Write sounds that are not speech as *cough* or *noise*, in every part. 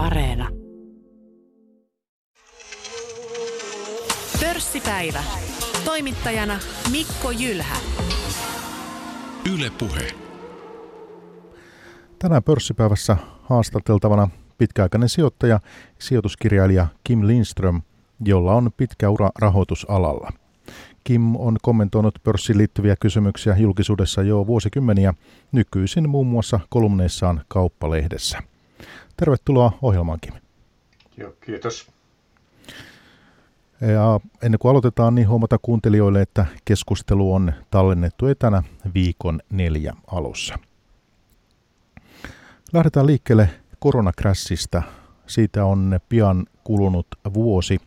Areena. Pörssipäivä. Toimittajana Mikko Jylhä. Yle Puhe. Tänään pörssipäivässä haastateltavana pitkäaikainen sijoittaja, sijoituskirjailija Kim Lindström, jolla on pitkä ura rahoitusalalla. Kim on kommentoinut pörssiin liittyviä kysymyksiä julkisuudessa jo vuosikymmeniä, nykyisin muun muassa kolumneissaan Kauppalehdessä. Tervetuloa ohjelmaan, Kim. Joo, kiitos. Ja ennen kuin aloitetaan, niin huomata kuuntelijoille, että keskustelu on tallennettu etänä viikon neljä alussa. Lähdetään liikkeelle koronakrässistä. Siitä on pian kulunut vuosi.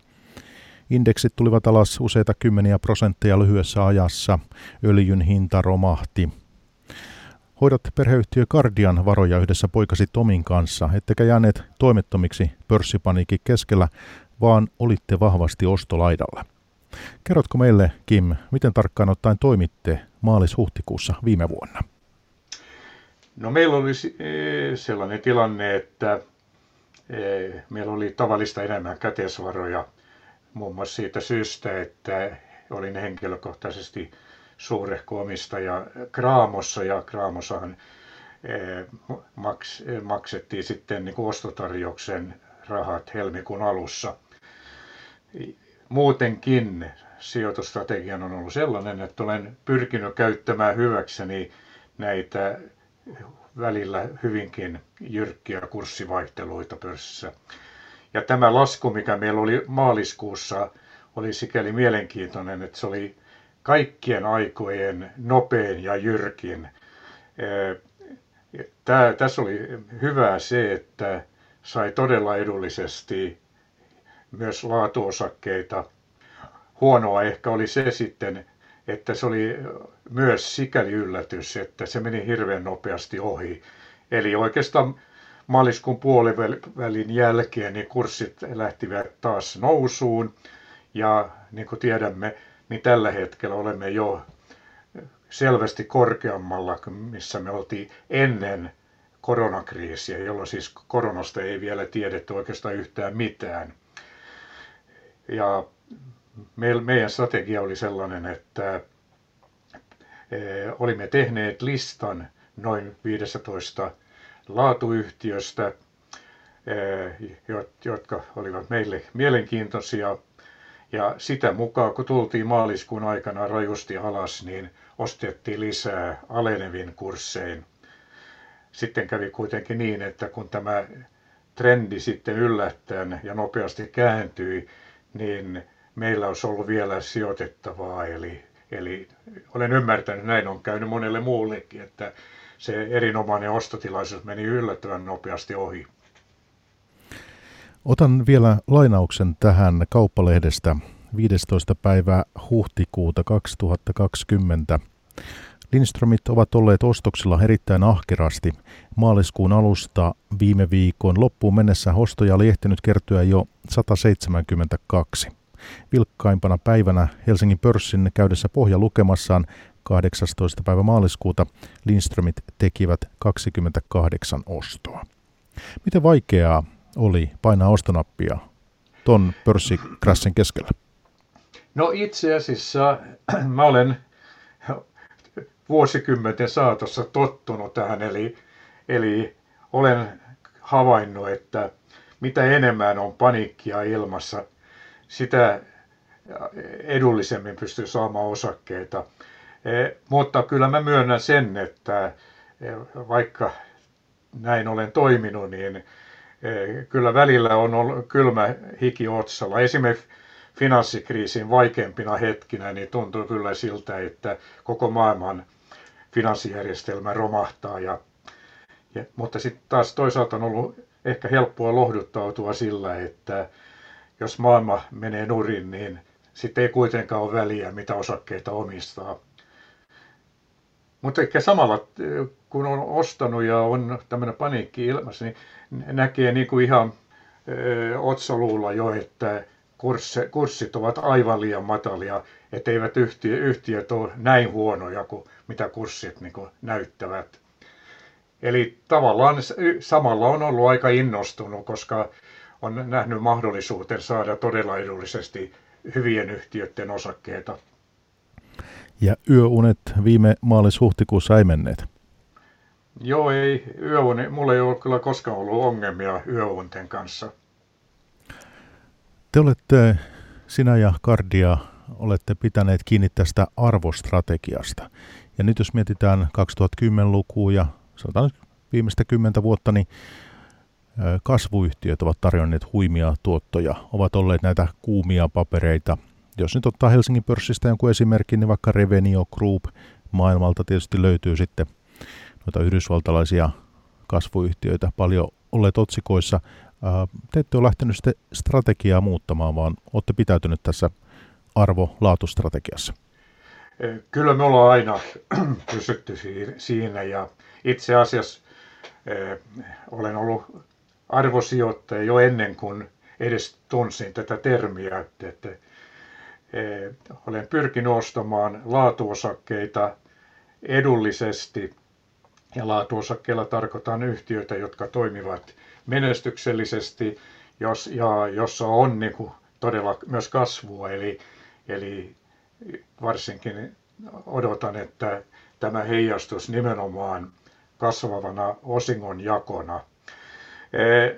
Indeksit tulivat alas useita kymmeniä prosentteja lyhyessä ajassa. Öljyn hinta romahti. Hoidat perheyhtiö Cardian varoja yhdessä poikasi Tomin kanssa, ettekä jääneet toimettomiksi pörssipaniikin keskellä, vaan olitte vahvasti ostolaidalla. Kerrotko meille, Kim, miten tarkkaan ottaen toimitte maalis-huhtikuussa viime vuonna? No meillä oli e, sellainen tilanne, että e, meillä oli tavallista enemmän käteisvaroja muun muassa siitä syystä, että olin henkilökohtaisesti suurehko omistaja Kraamossa ja Kraamossahan e, maksettiin sitten niin kuin ostotarjouksen rahat helmikuun alussa. Muutenkin sijoitustrategian on ollut sellainen, että olen pyrkinyt käyttämään hyväkseni näitä välillä hyvinkin jyrkkiä kurssivaihteluita pörssissä. Ja tämä lasku, mikä meillä oli maaliskuussa, oli sikäli mielenkiintoinen, että se oli kaikkien aikojen nopein ja jyrkin. Tää, tässä oli hyvää se, että sai todella edullisesti myös laatuosakkeita. Huonoa ehkä oli se sitten, että se oli myös sikäli yllätys, että se meni hirveän nopeasti ohi. Eli oikeastaan maaliskuun puolivälin jälkeen niin kurssit lähtivät taas nousuun. Ja niin kuin tiedämme, niin tällä hetkellä olemme jo selvästi korkeammalla, missä me oltiin ennen koronakriisiä, jolloin siis koronasta ei vielä tiedetty oikeastaan yhtään mitään. Ja meidän strategia oli sellainen, että e, olimme tehneet listan noin 15 laatuyhtiöstä, e, jotka olivat meille mielenkiintoisia. Ja sitä mukaan, kun tultiin maaliskuun aikana rajusti alas, niin ostettiin lisää alenevin kurssein. Sitten kävi kuitenkin niin, että kun tämä trendi sitten yllättäen ja nopeasti kääntyi, niin meillä olisi ollut vielä sijoitettavaa. Eli, eli olen ymmärtänyt, näin on käynyt monelle muullekin, että se erinomainen ostotilaisuus meni yllättävän nopeasti ohi. Otan vielä lainauksen tähän kauppalehdestä 15. päivää huhtikuuta 2020. Lindströmit ovat olleet ostoksilla erittäin ahkerasti. Maaliskuun alusta viime viikon loppuun mennessä ostoja oli ehtinyt kertyä jo 172. Vilkkaimpana päivänä Helsingin pörssin käydessä pohja lukemassaan 18. päivä maaliskuuta Lindströmit tekivät 28 ostoa. Miten vaikeaa oli painaa ostonappia ton pörssikrassin keskellä? No itse asiassa *clears throat* mä olen vuosikymmenten saatossa tottunut tähän, eli, eli olen havainnut, että mitä enemmän on paniikkia ilmassa, sitä edullisemmin pystyy saamaan osakkeita. E, mutta kyllä mä myönnän sen, että e, vaikka näin olen toiminut, niin kyllä välillä on ollut kylmä hiki otsalla. Esimerkiksi finanssikriisin vaikeimpina hetkinä niin tuntuu kyllä siltä, että koko maailman finanssijärjestelmä romahtaa. Ja, ja, mutta sitten taas toisaalta on ollut ehkä helppoa lohduttautua sillä, että jos maailma menee nurin, niin sitten ei kuitenkaan ole väliä, mitä osakkeita omistaa. Mutta ehkä samalla, kun on ostanut ja on tämmöinen paniikki ilmassa, niin näkee niin kuin ihan ö, otsaluulla jo, että kurssit ovat aivan liian matalia, etteivät yhtiö, yhtiöt ole näin huonoja kuin mitä kurssit niin kuin näyttävät. Eli tavallaan samalla on ollut aika innostunut, koska on nähnyt mahdollisuuden saada todella edullisesti hyvien yhtiöiden osakkeita. Ja yöunet viime maalis-huhtikuussa ei menneet? Joo, ei. Yöuni, mulla ei ole kyllä koskaan ollut ongelmia yöunten kanssa. Te olette, sinä ja Kardia, olette pitäneet kiinni tästä arvostrategiasta. Ja nyt jos mietitään 2010-lukua ja sanotaan viimeistä kymmentä vuotta, niin kasvuyhtiöt ovat tarjonneet huimia tuottoja, ovat olleet näitä kuumia papereita. Jos nyt ottaa Helsingin pörssistä jonkun esimerkin, niin vaikka Revenio Group maailmalta tietysti löytyy sitten noita yhdysvaltalaisia kasvuyhtiöitä paljon olleet otsikoissa. Te ette ole lähtenyt sitten strategiaa muuttamaan, vaan olette pitäytynyt tässä arvo-laatustrategiassa. Kyllä me ollaan aina *clears throat* pysytty siinä ja itse asiassa olen ollut arvosijoittaja jo ennen kuin edes tunsin tätä termiä. Että, että, olen pyrkinyt ostamaan laatuosakkeita edullisesti ja laatuosakkeilla tarkoitan yhtiöitä, jotka toimivat menestyksellisesti jos, ja jossa on niin kuin, todella myös kasvua. Eli, eli varsinkin odotan, että tämä heijastus nimenomaan kasvavana osingon jakona. E,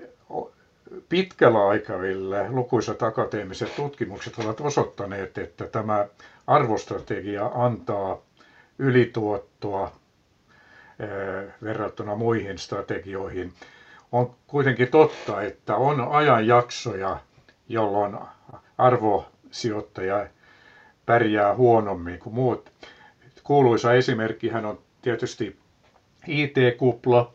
pitkällä aikavälillä lukuisat akateemiset tutkimukset ovat osoittaneet, että tämä arvostrategia antaa ylituottoa verrattuna muihin strategioihin. On kuitenkin totta, että on ajanjaksoja, jolloin arvosijoittaja pärjää huonommin kuin muut. Kuuluisa esimerkkihän on tietysti IT-kupla,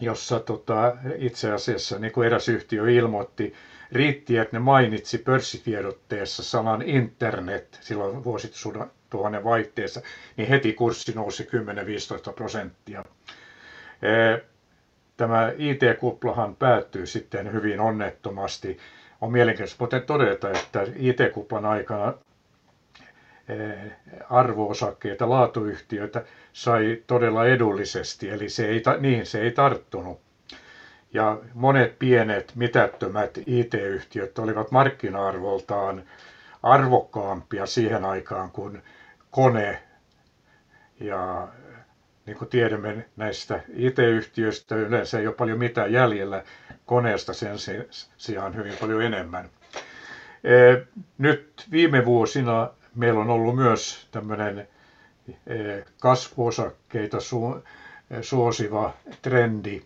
jossa tota, itse asiassa, niin kuin eräs yhtiö ilmoitti, riitti, että ne mainitsi pörssitiedotteessa sanan internet silloin vuosituhannen vaihteessa, niin heti kurssi nousi 10-15 prosenttia. Tämä IT-kuplahan päättyy sitten hyvin onnettomasti. On mielenkiintoista mutta todeta, että IT-kuplan aikana arvoosakkeita, laatuyhtiöitä sai todella edullisesti, eli se ei, niin se ei tarttunut. Ja monet pienet, mitättömät IT-yhtiöt olivat markkina-arvoltaan arvokkaampia siihen aikaan kuin kone. Ja niin kuin tiedämme näistä IT-yhtiöistä yleensä ei ole paljon mitään jäljellä, koneesta sen sijaan hyvin paljon enemmän. Nyt viime vuosina meillä on ollut myös tämmöinen eh, kasvuosakkeita suosiva trendi.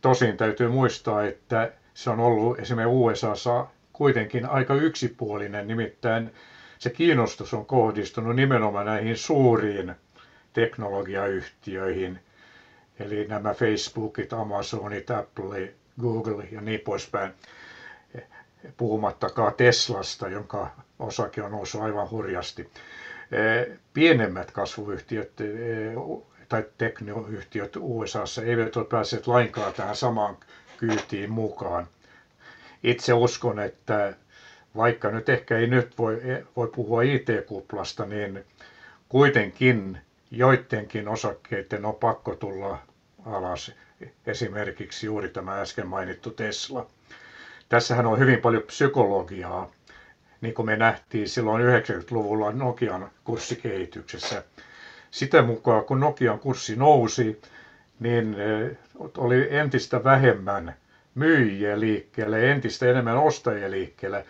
Tosin täytyy muistaa, että se on ollut esimerkiksi USAssa kuitenkin aika yksipuolinen, nimittäin se kiinnostus on kohdistunut nimenomaan näihin suuriin teknologiayhtiöihin, eli nämä Facebookit, Amazonit, Apple, Google ja niin poispäin puhumattakaan Teslasta, jonka osake on noussut aivan hurjasti. Pienemmät kasvuyhtiöt tai teknoyhtiöt USAssa eivät ole päässeet lainkaan tähän samaan kyytiin mukaan. Itse uskon, että vaikka nyt ehkä ei nyt voi, voi puhua IT-kuplasta, niin kuitenkin joidenkin osakkeiden on pakko tulla alas. Esimerkiksi juuri tämä äsken mainittu Tesla. Tässähän on hyvin paljon psykologiaa, niin kuin me nähtiin silloin 90-luvulla Nokian kurssikehityksessä. Sitä mukaan, kun Nokian kurssi nousi, niin eh, oli entistä vähemmän myyjiä liikkeelle, entistä enemmän ostajia liikkeelle.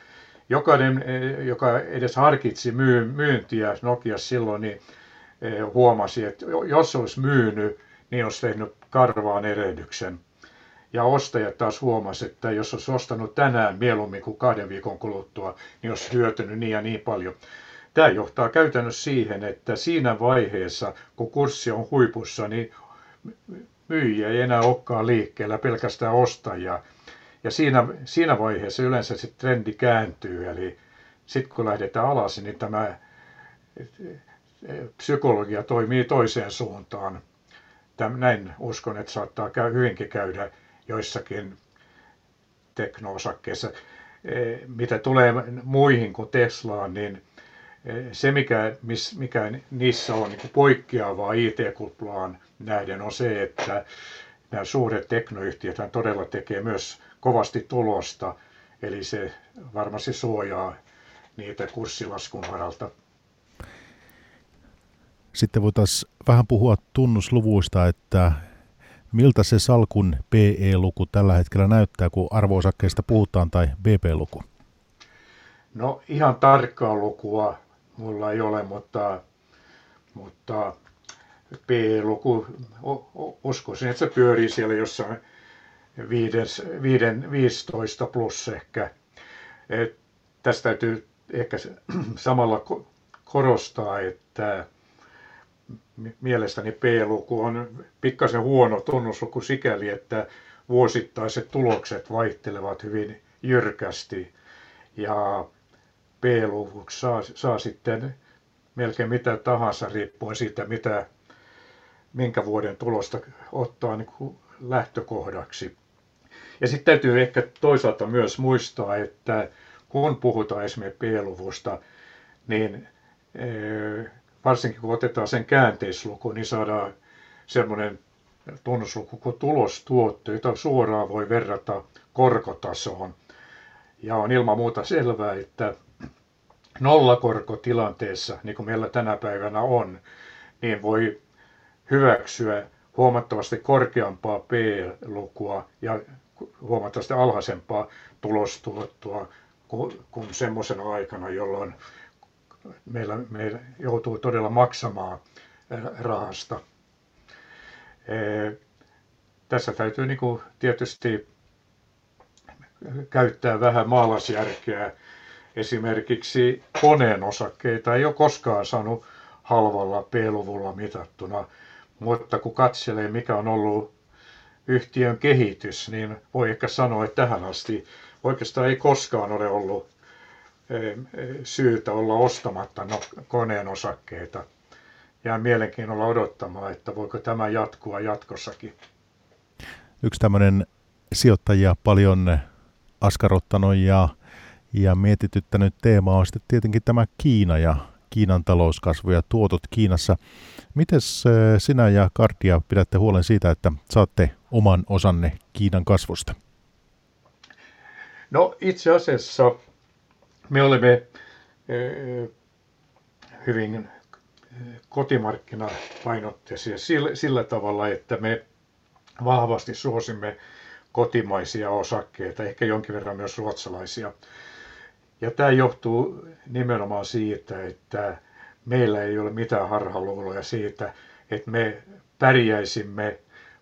Jokainen, eh, joka edes harkitsi myyntiä Nokia silloin, niin eh, huomasi, että jos olisi myynyt, niin olisi tehnyt karvaan erehdyksen. Ja ostajat taas huomasivat, että jos olisi ostanut tänään mieluummin kuin kahden viikon kuluttua, niin olisi hyötynyt niin ja niin paljon. Tämä johtaa käytännössä siihen, että siinä vaiheessa, kun kurssi on huipussa, niin myyjiä ei enää olekaan liikkeellä, pelkästään ostajia. Ja siinä, siinä vaiheessa yleensä se trendi kääntyy, eli sitten kun lähdetään alas, niin tämä psykologia toimii toiseen suuntaan. näin uskon, että saattaa hyvinkin käydä joissakin teknoosakkeissa. E, mitä tulee muihin kuin Teslaan, niin se, mikä, mikä niissä on niin poikkeavaa IT-kuplaan nähden, on se, että nämä suuret teknoyhtiöt todella tekee myös kovasti tulosta, eli se varmasti suojaa niitä kurssilaskun varalta. Sitten voitaisiin vähän puhua tunnusluvuista, että miltä se salkun PE-luku tällä hetkellä näyttää, kun arvoosakkeista puhutaan, tai BP-luku? No ihan tarkkaa lukua mulla ei ole, mutta, mutta PE-luku, uskoisin, että se pyörii siellä jossain 15 plus ehkä. Et tästä täytyy ehkä *clears throat* samalla korostaa, että mielestäni P-luku on pikkasen huono tunnusluku sikäli, että vuosittaiset tulokset vaihtelevat hyvin jyrkästi ja P-luvuksi saa, saa sitten melkein mitä tahansa riippuen siitä, mitä, minkä vuoden tulosta ottaa niin kuin lähtökohdaksi. Ja sitten täytyy ehkä toisaalta myös muistaa, että kun puhutaan esimerkiksi P-luvusta, niin eh, varsinkin kun otetaan sen käänteisluku, niin saadaan semmoinen tunnusluku kuin tulostuotto, jota suoraan voi verrata korkotasoon. Ja on ilman muuta selvää, että nollakorkotilanteessa, niin kuin meillä tänä päivänä on, niin voi hyväksyä huomattavasti korkeampaa P-lukua ja huomattavasti alhaisempaa tulostuottoa kuin, semmoisena aikana, jolloin meillä, meillä joutuu todella maksamaan rahasta. E, tässä täytyy niin kuin tietysti käyttää vähän maalaisjärkeä. Esimerkiksi koneen osakkeita ei ole koskaan saanut halvalla P-luvulla mitattuna, mutta kun katselee mikä on ollut yhtiön kehitys, niin voi ehkä sanoa, että tähän asti oikeastaan ei koskaan ole ollut syytä olla ostamatta no, koneen osakkeita. Jää mielenkiinnolla odottamaan, että voiko tämä jatkua jatkossakin. Yksi tämmöinen sijoittajia paljon askarottanut ja, ja mietityttänyt teema on sitten tietenkin tämä Kiina ja Kiinan talouskasvu ja tuotot Kiinassa. Miten sinä ja Kardia pidätte huolen siitä, että saatte oman osanne Kiinan kasvusta? No itse asiassa me olemme hyvin kotimarkkinapainotteisia sillä, sillä tavalla, että me vahvasti suosimme kotimaisia osakkeita, ehkä jonkin verran myös ruotsalaisia. Ja tämä johtuu nimenomaan siitä, että meillä ei ole mitään harhaluuloja siitä, että me pärjäisimme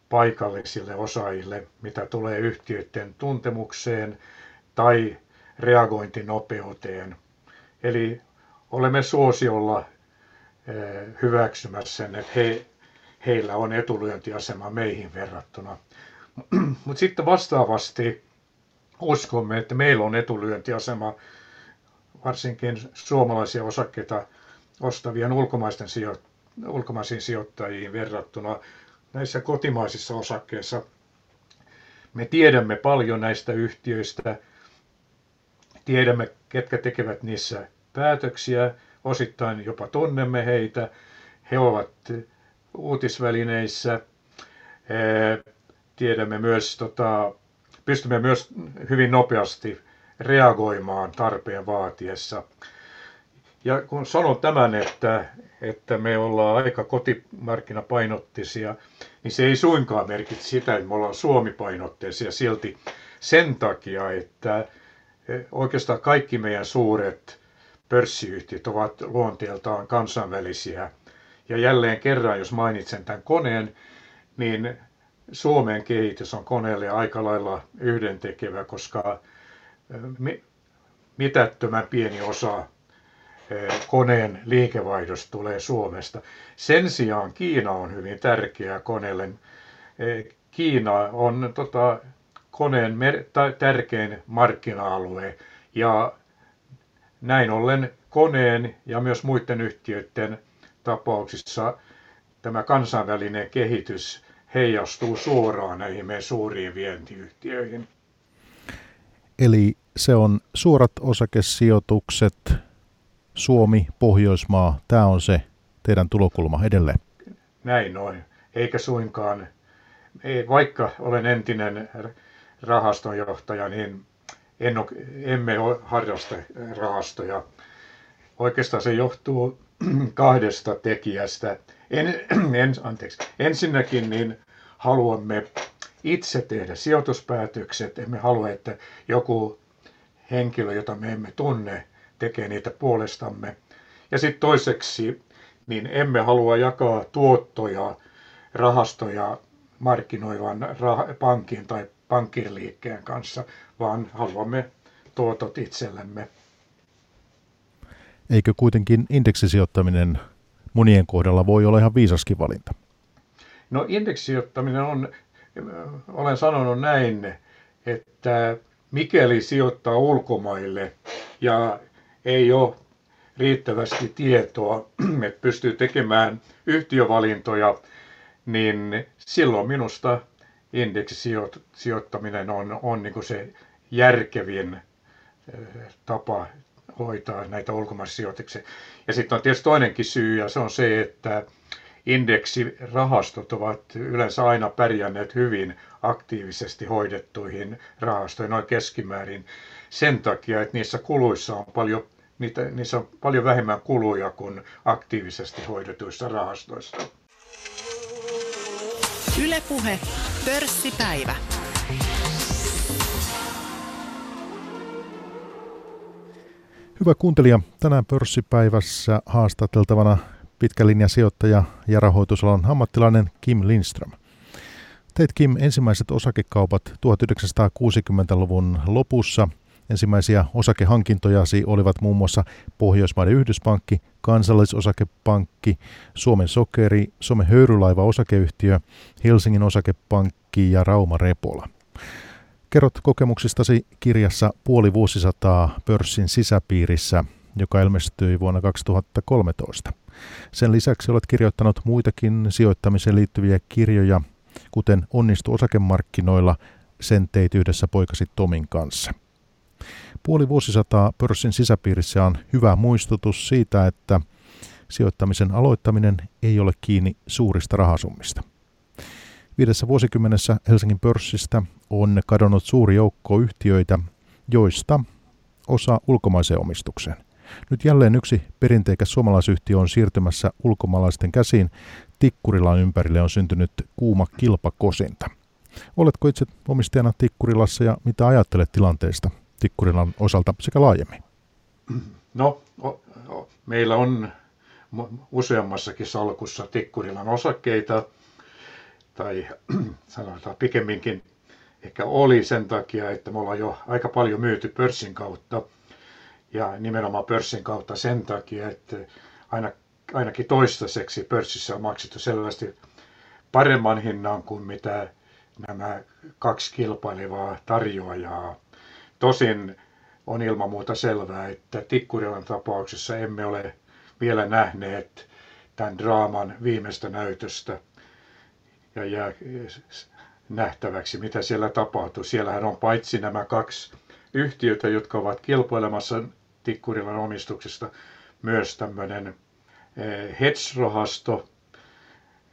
paikallisille osaajille, mitä tulee yhtiöiden tuntemukseen tai reagointinopeuteen. Eli olemme suosiolla eh, hyväksymässä sen, että he, heillä on etulyöntiasema meihin verrattuna. *clears throat* Mutta sitten vastaavasti uskomme, että meillä on etulyöntiasema varsinkin suomalaisia osakkeita ostavien ulkomaisten sijo- ulkomaisiin sijoittajiin verrattuna näissä kotimaisissa osakkeissa. Me tiedämme paljon näistä yhtiöistä, tiedämme ketkä tekevät niissä päätöksiä, osittain jopa tunnemme heitä. He ovat uutisvälineissä. Tiedämme myös, tota, pystymme myös hyvin nopeasti reagoimaan tarpeen vaatiessa. Ja kun sanon tämän, että, että me ollaan aika kotimarkkinapainottisia, niin se ei suinkaan merkitse sitä, että me ollaan suomipainotteisia silti sen takia, että oikeastaan kaikki meidän suuret pörssiyhtiöt ovat luonteeltaan kansainvälisiä. Ja jälleen kerran, jos mainitsen tämän koneen, niin Suomen kehitys on koneelle aika lailla yhdentekevä, koska mitättömän pieni osa koneen liikevaihdosta tulee Suomesta. Sen sijaan Kiina on hyvin tärkeä koneelle. Kiina on tota, koneen tärkein markkina-alue ja näin ollen koneen ja myös muiden yhtiöiden tapauksissa tämä kansainvälinen kehitys heijastuu suoraan näihin meidän suuriin vientiyhtiöihin. Eli se on suorat osakesijoitukset Suomi, Pohjoismaa, tämä on se teidän tulokulma edelleen. Näin noin, eikä suinkaan, ei, vaikka olen entinen rahastonjohtaja, niin en ole, emme harrasta rahastoja. Oikeastaan se johtuu *clears throat* kahdesta tekijästä. En, *clears throat* en, anteeksi. Ensinnäkin niin haluamme itse tehdä sijoituspäätökset. Emme halua, että joku henkilö, jota me emme tunne, tekee niitä puolestamme. Ja sitten toiseksi, niin emme halua jakaa tuottoja, rahastoja markkinoivan rah- pankin tai pankkiriliikkeen kanssa, vaan haluamme tuotot itsellemme. Eikö kuitenkin indeksisijoittaminen monien kohdalla voi olla ihan viisaskin valinta? No indeksisijoittaminen on, olen sanonut näin, että mikäli sijoittaa ulkomaille ja ei ole riittävästi tietoa, *clears throat* että pystyy tekemään yhtiövalintoja, niin silloin minusta indeksisijoittaminen on, on niin se järkevin tapa hoitaa näitä ulkomaisissijoituksia. Ja sitten on tietysti toinenkin syy, ja se on se, että indeksirahastot ovat yleensä aina pärjänneet hyvin aktiivisesti hoidettuihin rahastoihin noin keskimäärin sen takia, että niissä kuluissa on paljon, niitä, niissä on paljon vähemmän kuluja kuin aktiivisesti hoidetuissa rahastoissa. Ylepuhe pörssipäivä. Hyvä kuuntelija, tänään pörssipäivässä haastateltavana sijoittaja ja rahoitusalan ammattilainen Kim Lindström. Teit Kim ensimmäiset osakekaupat 1960-luvun lopussa. Ensimmäisiä osakehankintojasi olivat muun muassa Pohjoismaiden Yhdyspankki, Kansallisosakepankki, Suomen Sokeri, Suomen Höyrylaiva osakeyhtiö, Helsingin osakepankki ja Rauma Repola. Kerrot kokemuksistasi kirjassa puoli vuosisataa pörssin sisäpiirissä, joka ilmestyi vuonna 2013. Sen lisäksi olet kirjoittanut muitakin sijoittamiseen liittyviä kirjoja, kuten Onnistu osakemarkkinoilla, sen teit yhdessä poikasi Tomin kanssa. Puoli vuosisataa pörssin sisäpiirissä on hyvä muistutus siitä, että sijoittamisen aloittaminen ei ole kiinni suurista rahasummista. Viidessä vuosikymmenessä Helsingin pörssistä on kadonnut suuri joukko yhtiöitä, joista osa ulkomaiseen omistukseen. Nyt jälleen yksi perinteikäs suomalaisyhtiö on siirtymässä ulkomaalaisten käsiin. Tikkurilan ympärille on syntynyt kuuma kilpakosinta. Oletko itse omistajana Tikkurilassa ja mitä ajattelet tilanteesta Tikkurilan osalta sekä laajemmin? No, o, o, meillä on useammassakin salkussa Tikkurilan osakkeita, tai *clears throat* sanotaan pikemminkin ehkä oli sen takia, että me ollaan jo aika paljon myyty pörssin kautta – ja nimenomaan pörssin kautta sen takia, että aina, ainakin toistaiseksi pörssissä on maksettu selvästi paremman hinnan kuin mitä nämä kaksi kilpailevaa tarjoajaa. Tosin on ilman muuta selvää, että Tikkurilan tapauksessa emme ole vielä nähneet tämän draaman viimeistä näytöstä ja jää nähtäväksi, mitä siellä tapahtuu. Siellähän on paitsi nämä kaksi yhtiötä, jotka ovat kilpailemassa Tikkurilan omistuksesta myös tämmöinen eh, hedge-rahasto,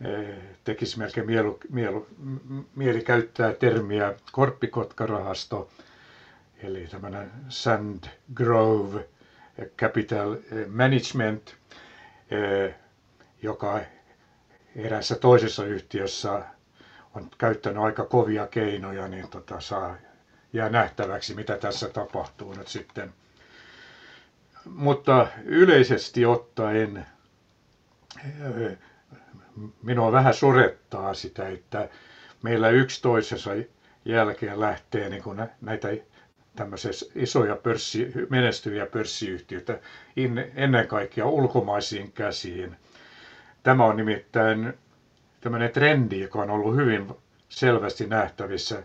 eh, tekisi melkein mielu, mielu, mieli käyttää termiä korppikotkarahasto, eli tämmöinen Sand Grove Capital Management, eh, joka eräässä toisessa yhtiössä on käyttänyt aika kovia keinoja, niin tota, saa jää nähtäväksi, mitä tässä tapahtuu nyt sitten – mutta yleisesti ottaen minua vähän surettaa sitä, että meillä yksi toisensa jälkeen lähtee niin kuin näitä tämmöisiä isoja pörssi, menestyviä pörssiyhtiöitä ennen kaikkea ulkomaisiin käsiin. Tämä on nimittäin tämmöinen trendi, joka on ollut hyvin selvästi nähtävissä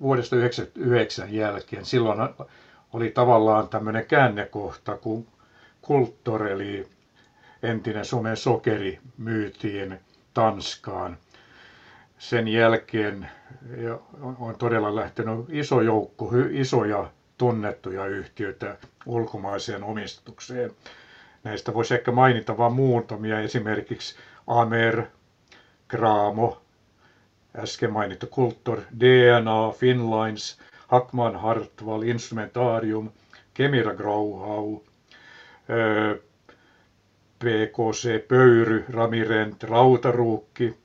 vuodesta 1999 jälkeen. Silloin oli tavallaan tämmöinen käännekohta, kun Kulttor, eli entinen Suomen sokeri, myytiin Tanskaan. Sen jälkeen on todella lähtenyt iso joukko isoja tunnettuja yhtiöitä ulkomaiseen omistukseen. Näistä voisi ehkä mainita vain muutamia, esimerkiksi Amer, Gramo, äsken mainittu Kultor, DNA, Finlines, Hackman Hartwall, Instrumentarium, Kemira Grauhau, PKC Pöyry, Ramirent, Rautaruukki,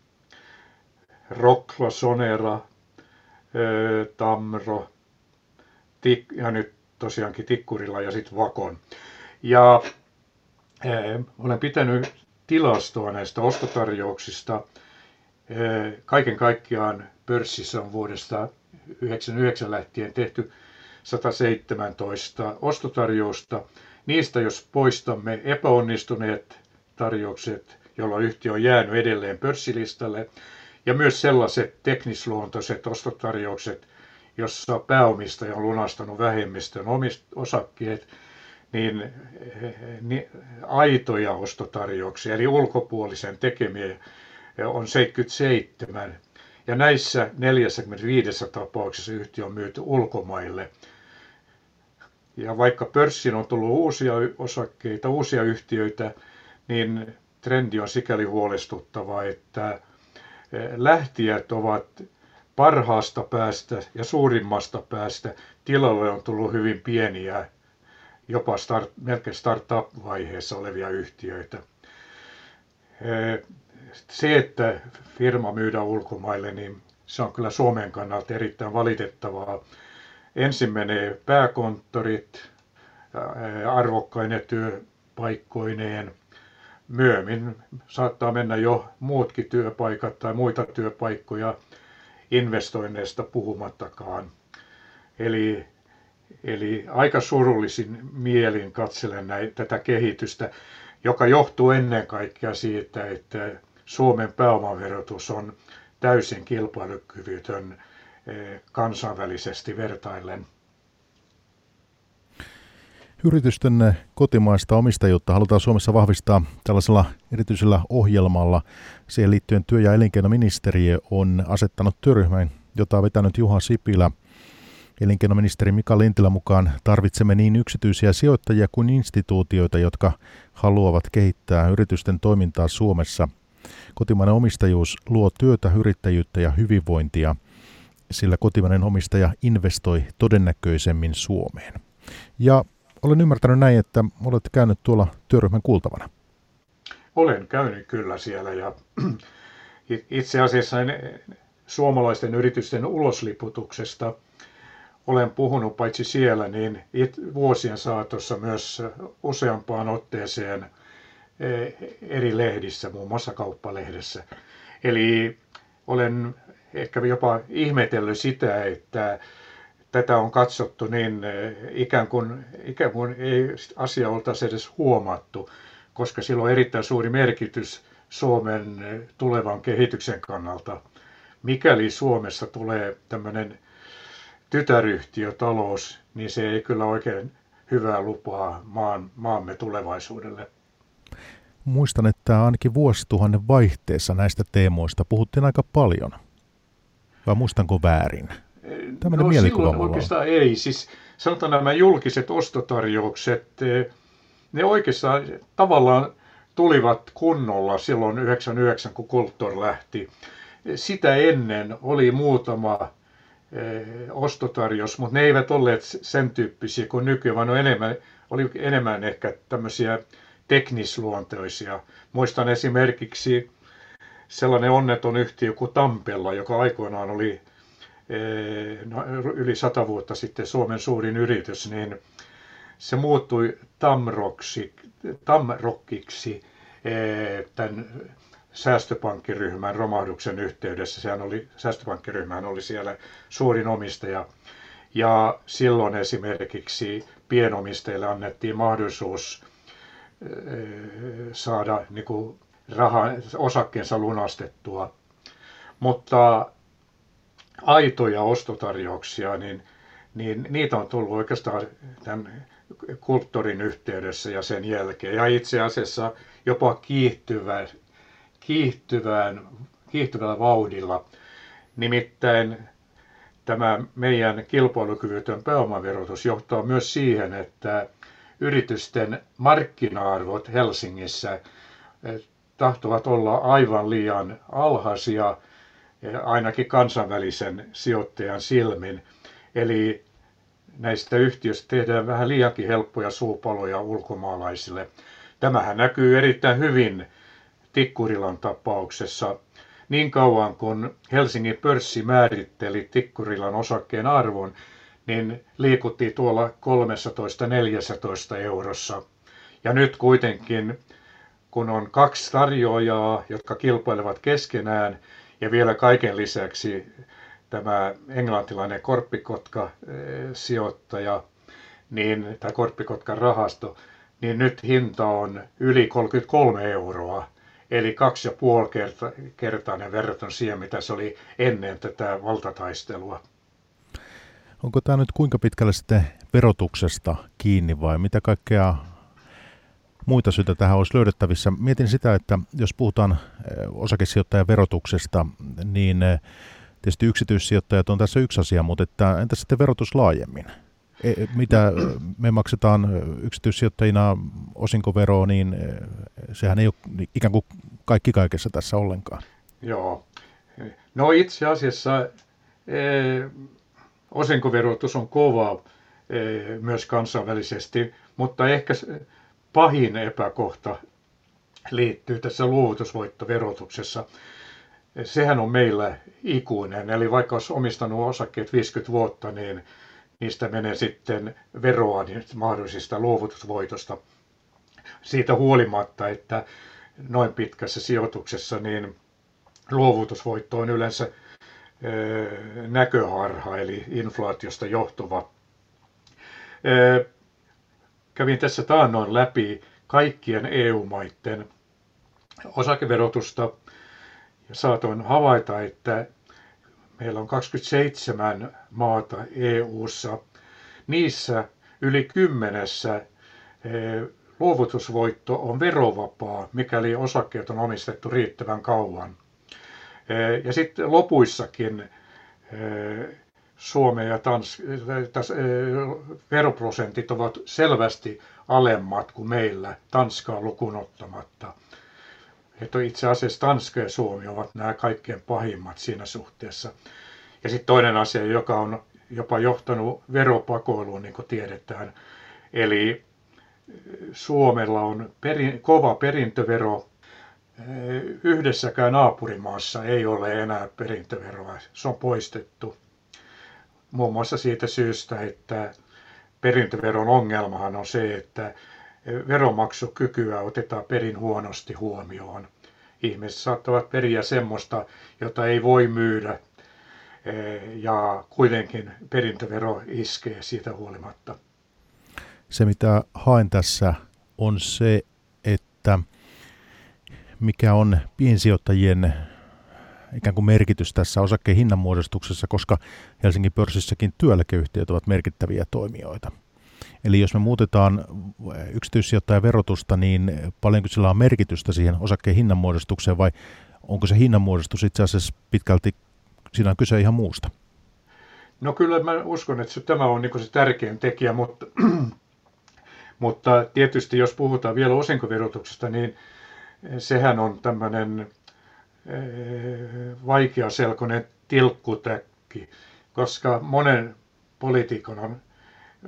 Rokla, Sonera, Tamro, tik, ja nyt tosiaankin Tikkurilla ja sitten Vakon. Ja olen pitänyt tilastoa näistä ostotarjouksista. Kaiken kaikkiaan pörssissä on vuodesta 1999 lähtien tehty 117 ostotarjousta. Niistä jos poistamme epäonnistuneet tarjoukset, jolloin yhtiö on jäänyt edelleen pörssilistalle, ja myös sellaiset teknisluontoiset ostotarjoukset, jossa pääomistaja on lunastanut vähemmistön osakkeet, niin, niin aitoja ostotarjouksia, eli ulkopuolisen tekemiä on 77. Ja näissä 45 tapauksessa yhtiö on myyty ulkomaille. Ja vaikka pörssiin on tullut uusia osakkeita, uusia yhtiöitä, niin trendi on sikäli huolestuttava, että lähtijät ovat parhaasta päästä ja suurimmasta päästä. Tilalle on tullut hyvin pieniä, jopa start, melkein startup-vaiheessa olevia yhtiöitä. Se, että firma myydään ulkomaille, niin se on kyllä Suomen kannalta erittäin valitettavaa. Ensin menee pääkonttorit arvokkaine työpaikkoineen – myöhemmin saattaa mennä jo muutkin työpaikat tai muita työpaikkoja investoinneista puhumattakaan. Eli, eli aika surullisin mielin katselen näin, tätä kehitystä, joka johtuu ennen kaikkea siitä, että Suomen pääomaverotus on täysin kilpailukyvytön eh, kansainvälisesti vertaillen. Yritysten kotimaista omistajuutta halutaan Suomessa vahvistaa tällaisella erityisellä ohjelmalla. Siihen liittyen työ- ja elinkeinoministeriö on asettanut työryhmän, jota on vetänyt Juha Sipilä. Elinkeinoministeri Mika Lintilä mukaan tarvitsemme niin yksityisiä sijoittajia kuin instituutioita, jotka haluavat kehittää yritysten toimintaa Suomessa. Kotimainen omistajuus luo työtä, yrittäjyyttä ja hyvinvointia, sillä kotimainen omistaja investoi todennäköisemmin Suomeen. Ja olen ymmärtänyt näin, että olette käynyt tuolla työryhmän kuultavana. Olen käynyt kyllä siellä ja *clears throat* itse asiassa suomalaisten yritysten ulosliputuksesta olen puhunut paitsi siellä, niin vuosien saatossa myös useampaan otteeseen eri lehdissä, muun muassa kauppalehdessä. Eli olen ehkä jopa ihmetellyt sitä, että tätä on katsottu niin eh, ikään kuin, ikään kuin ei asia oltaisi edes huomattu, koska sillä on erittäin suuri merkitys Suomen tulevan kehityksen kannalta. Mikäli Suomessa tulee tämmöinen tytäryhtiötalous, niin se ei kyllä oikein hyvää lupaa maan, maamme tulevaisuudelle. Muistan, että ainakin vuosituhannen vaihteessa näistä teemoista puhuttiin aika paljon. Vai muistanko väärin? Tämmöinen no, mielikuva silloin oikeastaan on. ei. Siis sanotaan nämä julkiset ostotarjoukset, eh, ne oikeastaan tavallaan tulivat kunnolla silloin 99, kun Kulttuur lähti. Sitä ennen oli muutama eh, ostotarjous, mutta ne eivät olleet sen tyyppisiä kuin nykyään, vaan enemmän, oli enemmän ehkä tämmöisiä teknisluontoisia. Muistan esimerkiksi sellainen onneton yhtiö kuin Tampella, joka aikoinaan oli no, yli sata vuotta sitten Suomen suurin yritys, niin se muuttui Tamroksi, Tamrokkiksi tämän säästöpankkiryhmän romahduksen yhteydessä. Sehän oli, säästöpankkiryhmän oli siellä suurin omistaja. Ja silloin esimerkiksi pienomistajille annettiin mahdollisuus saada niin kuin raha, osakkeensa lunastettua. Mutta aitoja ostotarjouksia, niin, niin niitä on tullut oikeastaan tämän kulttuurin yhteydessä ja sen jälkeen. Ja itse asiassa jopa kiihtyvään, kiihtyvään, kiihtyvällä vauhdilla. Nimittäin tämä meidän kilpailukyvytön pääomaverotus johtaa myös siihen, että yritysten markkina-arvot Helsingissä eh, tahtovat olla aivan liian alhaisia, eh, ainakin kansainvälisen sijoittajan silmin. Eli näistä yhtiöistä tehdään vähän liiankin helppoja suupaloja ulkomaalaisille. Tämähän näkyy erittäin hyvin Tikkurilan tapauksessa. Niin kauan kun Helsingin pörssi määritteli Tikkurilan osakkeen arvon, niin liikuttiin tuolla 13-14 eurossa. Ja nyt kuitenkin, kun on kaksi tarjoajaa, jotka kilpailevat keskenään, ja vielä kaiken lisäksi tämä englantilainen korppikotka-sijoittaja, niin, tai korppikotkan rahasto, niin nyt hinta on yli 33 euroa. Eli kaksi ja puoli kerta, kertainen verrattuna siihen, mitä se oli ennen tätä valtataistelua. Onko tämä nyt kuinka pitkälle sitten verotuksesta kiinni vai mitä kaikkea muita syitä tähän olisi löydettävissä? Mietin sitä, että jos puhutaan eh, osakesijoittajan verotuksesta, niin eh, tietysti yksityissijoittajat on tässä yksi asia, mutta että entä sitten verotus laajemmin? E, mitä me maksetaan yksityissijoittajina osinkoveroa, niin sehän ei ole ikään kuin kaikki kaikessa tässä ollenkaan. Joo. No itse asiassa osinkoverotus on kova e, myös kansainvälisesti, mutta ehkä pahin epäkohta liittyy tässä luovutusvoittoverotuksessa. Sehän on meillä ikuinen, eli vaikka olisi omistanut osakkeet 50 vuotta, niin niistä menee sitten veroa niin mahdollisista luovutusvoitosta. Siitä huolimatta, että noin pitkässä sijoituksessa niin luovutusvoitto on yleensä näköharha, eli inflaatiosta johtuva. Kävin tässä taannoin läpi kaikkien EU-maiden osakeverotusta ja saatoin havaita, että Meillä on 27 maata EU:ssa. Niissä yli kymmenessä luovutusvoitto on verovapaa, mikäli osakkeet on omistettu riittävän kauan. Eh, ja sitten lopuissakin eh, Suomen ja Tans, täs, veroprosentit ovat selvästi alemmat kuin meillä, Tanskaa lukuun ottamatta että itse asiassa Tanska ja Suomi ovat nämä kaikkein pahimmat siinä suhteessa. Ja sitten toinen asia, joka on jopa johtanut veropakoiluun, niin kuin tiedetään. Eli eh, Suomella on perin, kova perintövero. Yhdessäkään naapurimaassa ei ole enää perintöveroa. Se on poistettu. Muun muassa siitä syystä, että perintöveron ongelmahan on se, että veronmaksukykyä otetaan perin huonosti huomioon. Ihmiset saattavat periä semmoista, jota ei voi myydä eh, ja kuitenkin perintövero iskee siitä huolimatta. Se mitä haen tässä on se, että mikä on piensijoittajien ikään kuin merkitys tässä osakkeen hinnanmuodostuksessa, koska Helsingin pörssissäkin työeläkeyhtiöt ovat merkittäviä toimijoita. Eli jos me muutetaan yksityissijoittajan verotusta, niin paljonko sillä on merkitystä siihen osakkeen hinnanmuodostukseen vai onko se hinnanmuodostus itse asiassa pitkälti, siinä on kyse ihan muusta? No kyllä mä uskon, että se, tämä on niin se tärkein tekijä, mutta, *clears throat* mutta tietysti jos puhutaan vielä osinkoverotuksesta, niin sehän on tämmöinen eh, vaikeaselkoinen tilkkutäkki, koska monen poliitikon on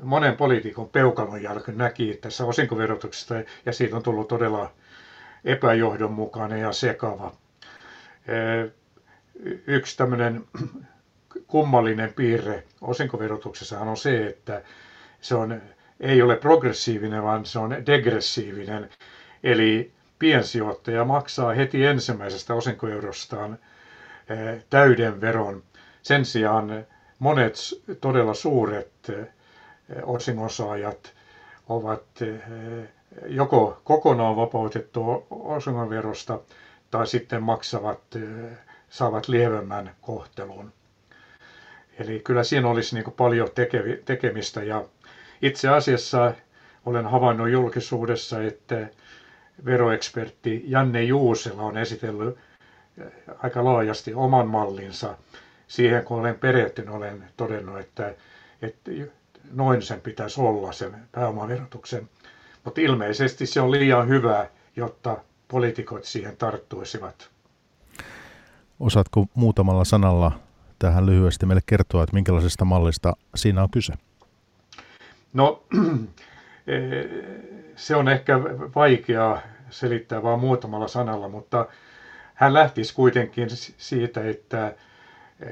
monen poliitikon peukalon jälkeen näki tässä osinkoverotuksesta ja siitä on tullut todella epäjohdonmukainen ja sekava. Yksi tämmöinen kummallinen piirre osinkoverotuksessa on se, että se on, ei ole progressiivinen, vaan se on degressiivinen. Eli piensijoittaja maksaa heti ensimmäisestä osinkoeurostaan täyden veron. Sen sijaan monet todella suuret osingonsaajat ovat eh, joko kokonaan vapautettu osingonverosta tai sitten maksavat, eh, saavat lievemmän kohtelun. Eli kyllä siinä olisi niin paljon tekemistä ja itse asiassa olen havainnut julkisuudessa, että veroekspertti Janne Juusela on esitellyt eh, aika laajasti oman mallinsa siihen kun olen perehtynyt, olen todennut, että, että noin sen pitäisi olla sen pääomaverotuksen. Mutta ilmeisesti se on liian hyvä, jotta poliitikot siihen tarttuisivat. Osaatko muutamalla sanalla tähän lyhyesti meille kertoa, että minkälaisesta mallista siinä on kyse? No, *clears throat* se on ehkä vaikeaa selittää vain muutamalla sanalla, mutta hän lähtisi kuitenkin siitä, että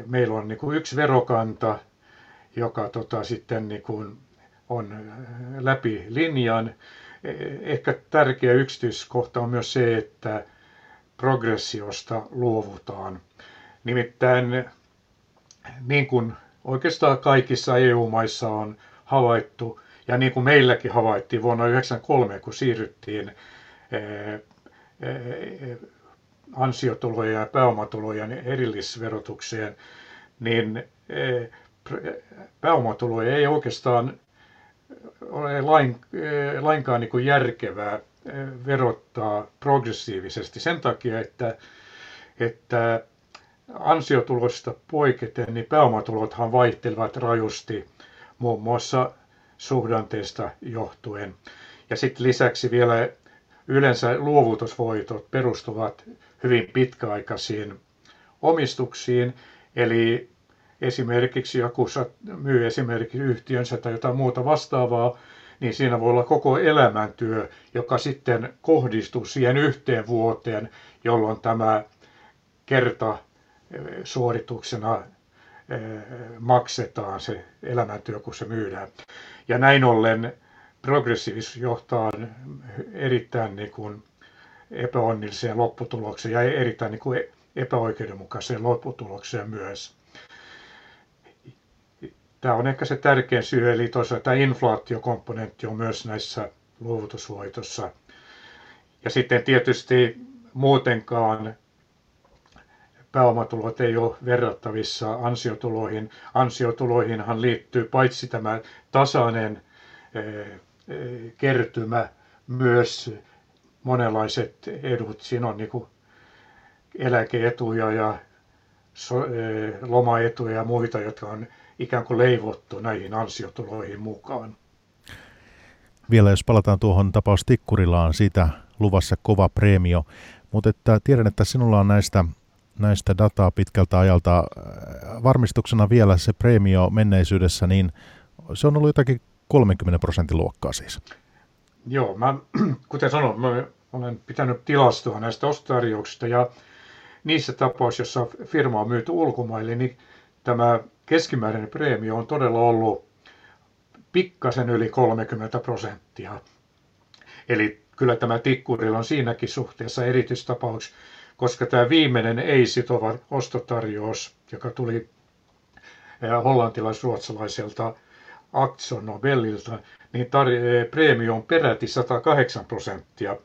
meillä on niin kuin yksi verokanta, joka tota, sitten niin kuin on läpi linjan. Ehkä tärkeä yksityiskohta on myös se, että progressiosta luovutaan. Nimittäin niin kuin oikeastaan kaikissa EU-maissa on havaittu, ja niin kuin meilläkin havaittiin vuonna 1993, kun siirryttiin ansiotulojen ja pääomatulojen erillisverotukseen, niin pääomatuloja ei oikeastaan ole lain, lainkaan niin kuin järkevää verottaa progressiivisesti. Sen takia, että, että ansiotulosta poiketen, niin pääomatulothan vaihtelevat rajusti. Muun muassa suhdanteista johtuen. Ja sitten lisäksi vielä yleensä luovutusvoitot perustuvat hyvin pitkäaikaisiin omistuksiin, eli esimerkiksi joku myy esimerkiksi yhtiönsä tai jotain muuta vastaavaa, niin siinä voi olla koko elämäntyö, joka sitten kohdistuu siihen yhteen vuoteen, jolloin tämä kerta suorituksena maksetaan se elämäntyö, kun se myydään. Ja näin ollen progressiivisuus johtaa erittäin niin kuin epäonnilliseen lopputulokseen ja erittäin niin kuin epäoikeudenmukaiseen lopputulokseen myös. Tämä on ehkä se tärkein syy, eli toisaalta tämä inflaatiokomponentti on myös näissä luovutusvoitossa. Ja sitten tietysti muutenkaan pääomatulot ei ole verrattavissa ansiotuloihin. Ansiotuloihinhan liittyy paitsi tämä tasainen eh, eh, kertymä, myös monenlaiset edut. Siinä on niin eläkeetuja ja eh, lomaetuja ja muita, jotka on ikään kuin leivottu näihin ansiotuloihin mukaan. Vielä jos palataan tuohon tapaus Tikkurilaan, siitä luvassa kova preemio, mutta että tiedän, että sinulla on näistä, näistä dataa pitkältä ajalta äh, varmistuksena vielä se preemio menneisyydessä, niin se on ollut jotakin 30 prosentin luokkaa siis. Joo, mä, *clears throat* kuten sanoin, mä olen pitänyt tilastoa näistä ostotarjouksista ja niissä tapauksissa, joissa firma on myyty ulkomaille, niin tämä keskimääräinen preemio on todella ollut pikkasen yli 30 prosenttia. Eli kyllä tämä tikkurilla on siinäkin suhteessa erityistapaus, koska tämä viimeinen ei-sitova ostotarjous, joka tuli hollantilais-ruotsalaiselta Aktion Nobelilta, niin tar- preemio on peräti 108 prosenttia.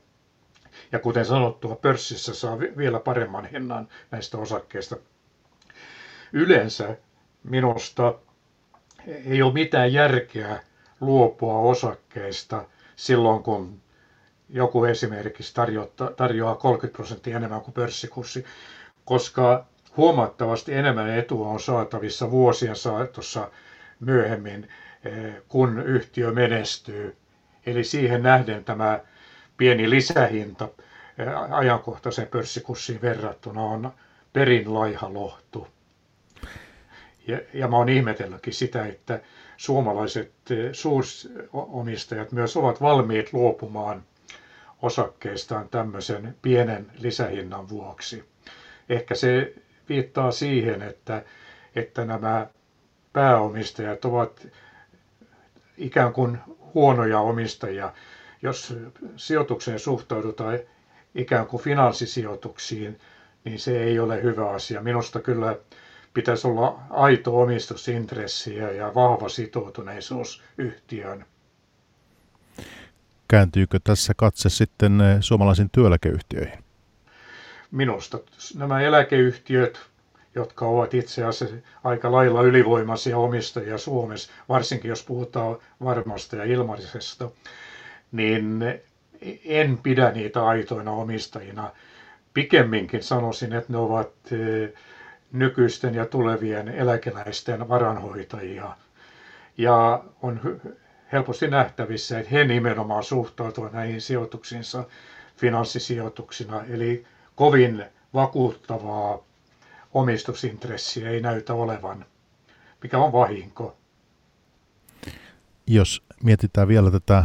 Ja kuten sanottua, pörssissä saa vielä paremman hinnan näistä osakkeista. Yleensä minusta ei ole mitään järkeä luopua osakkeista silloin, kun joku esimerkiksi tarjoaa 30 prosenttia enemmän kuin pörssikurssi, koska huomattavasti enemmän etua on saatavissa vuosien saatossa myöhemmin, eh, kun yhtiö menestyy. Eli siihen nähden tämä pieni lisähinta eh, ajankohtaisen pörssikurssiin verrattuna on perin laiha lohtu. Ja, ja mä oon ihmetellytkin sitä, että suomalaiset eh, suuromistajat myös ovat valmiit luopumaan osakkeistaan tämmöisen pienen lisähinnan vuoksi. Ehkä se viittaa siihen, että, että nämä pääomistajat ovat ikään kuin huonoja omistajia. Jos sijoitukseen suhtaudutaan ikään kuin finanssisijoituksiin, niin se ei ole hyvä asia. Minusta kyllä pitäisi olla aito omistusintressi ja vahva sitoutuneisuus yhtiön. Kääntyykö tässä katse sitten eh, suomalaisiin työeläkeyhtiöihin? Minusta nämä eläkeyhtiöt, jotka ovat itse asiassa aika lailla ylivoimaisia omistajia Suomessa, varsinkin jos puhutaan varmasta ja ilmaisesta, niin en pidä niitä aitoina omistajina. Pikemminkin sanoisin, että ne ovat eh, nykyisten ja tulevien eläkeläisten varanhoitajia. Ja on helposti nähtävissä, että he nimenomaan suhtautuvat näihin sijoituksiinsa finanssisijoituksina, eli kovin vakuuttavaa omistusintressiä ei näytä olevan, mikä on vahinko. Jos mietitään vielä tätä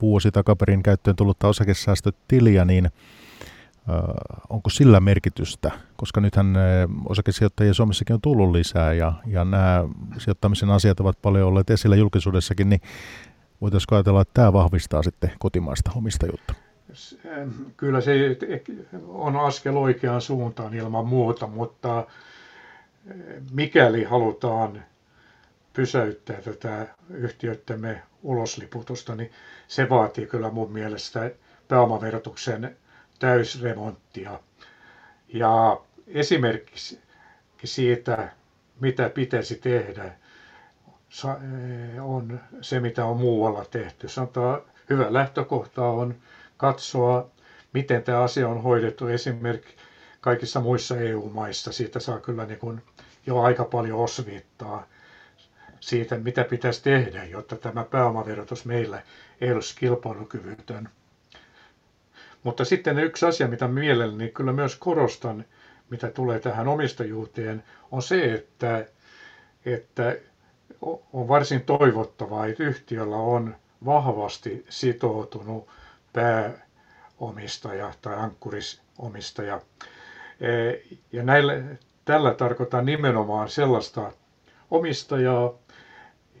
vuosi takaperin käyttöön tullutta osakesäästötiliä, niin onko sillä merkitystä? Koska nythän osakesijoittajia Suomessakin on tullut lisää ja, ja nämä sijoittamisen asiat ovat paljon olleet esillä julkisuudessakin, niin voitaisiinko ajatella, että tämä vahvistaa sitten kotimaista omistajuutta? Kyllä se on askel oikeaan suuntaan ilman muuta, mutta mikäli halutaan pysäyttää tätä yhtiöittämme ulosliputusta, niin se vaatii kyllä mun mielestä pääomaverotuksen täysremonttia. Ja esimerkiksi siitä, mitä pitäisi tehdä, on se, mitä on muualla tehty. Sanotaan, hyvä lähtökohta on katsoa, miten tämä asia on hoidettu esimerkiksi kaikissa muissa EU-maissa. Siitä saa kyllä niin kuin jo aika paljon osviittaa siitä, mitä pitäisi tehdä, jotta tämä pääomaverotus meillä ei olisi kilpailukyvytön. Mutta sitten yksi asia, mitä mielelläni kyllä myös korostan, mitä tulee tähän omistajuuteen, on se, että, että on varsin toivottavaa, että yhtiöllä on vahvasti sitoutunut pääomistaja tai ankkurisomistaja. E, ja näillä, tällä tarkoitan nimenomaan sellaista omistajaa,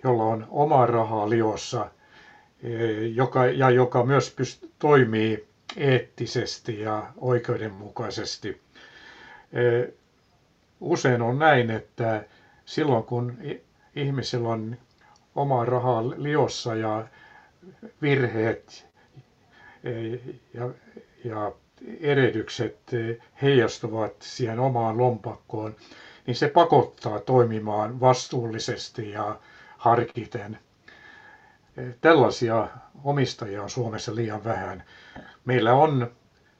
jolla on omaa rahaa liossa e, joka, ja joka myös pyst- toimii eettisesti ja oikeudenmukaisesti. Usein on näin, että silloin kun ihmisellä on omaa rahaa liossa ja virheet ja, ja heijastuvat siihen omaan lompakkoon, niin se pakottaa toimimaan vastuullisesti ja harkiten. Tällaisia omistajia on Suomessa liian vähän. Meillä on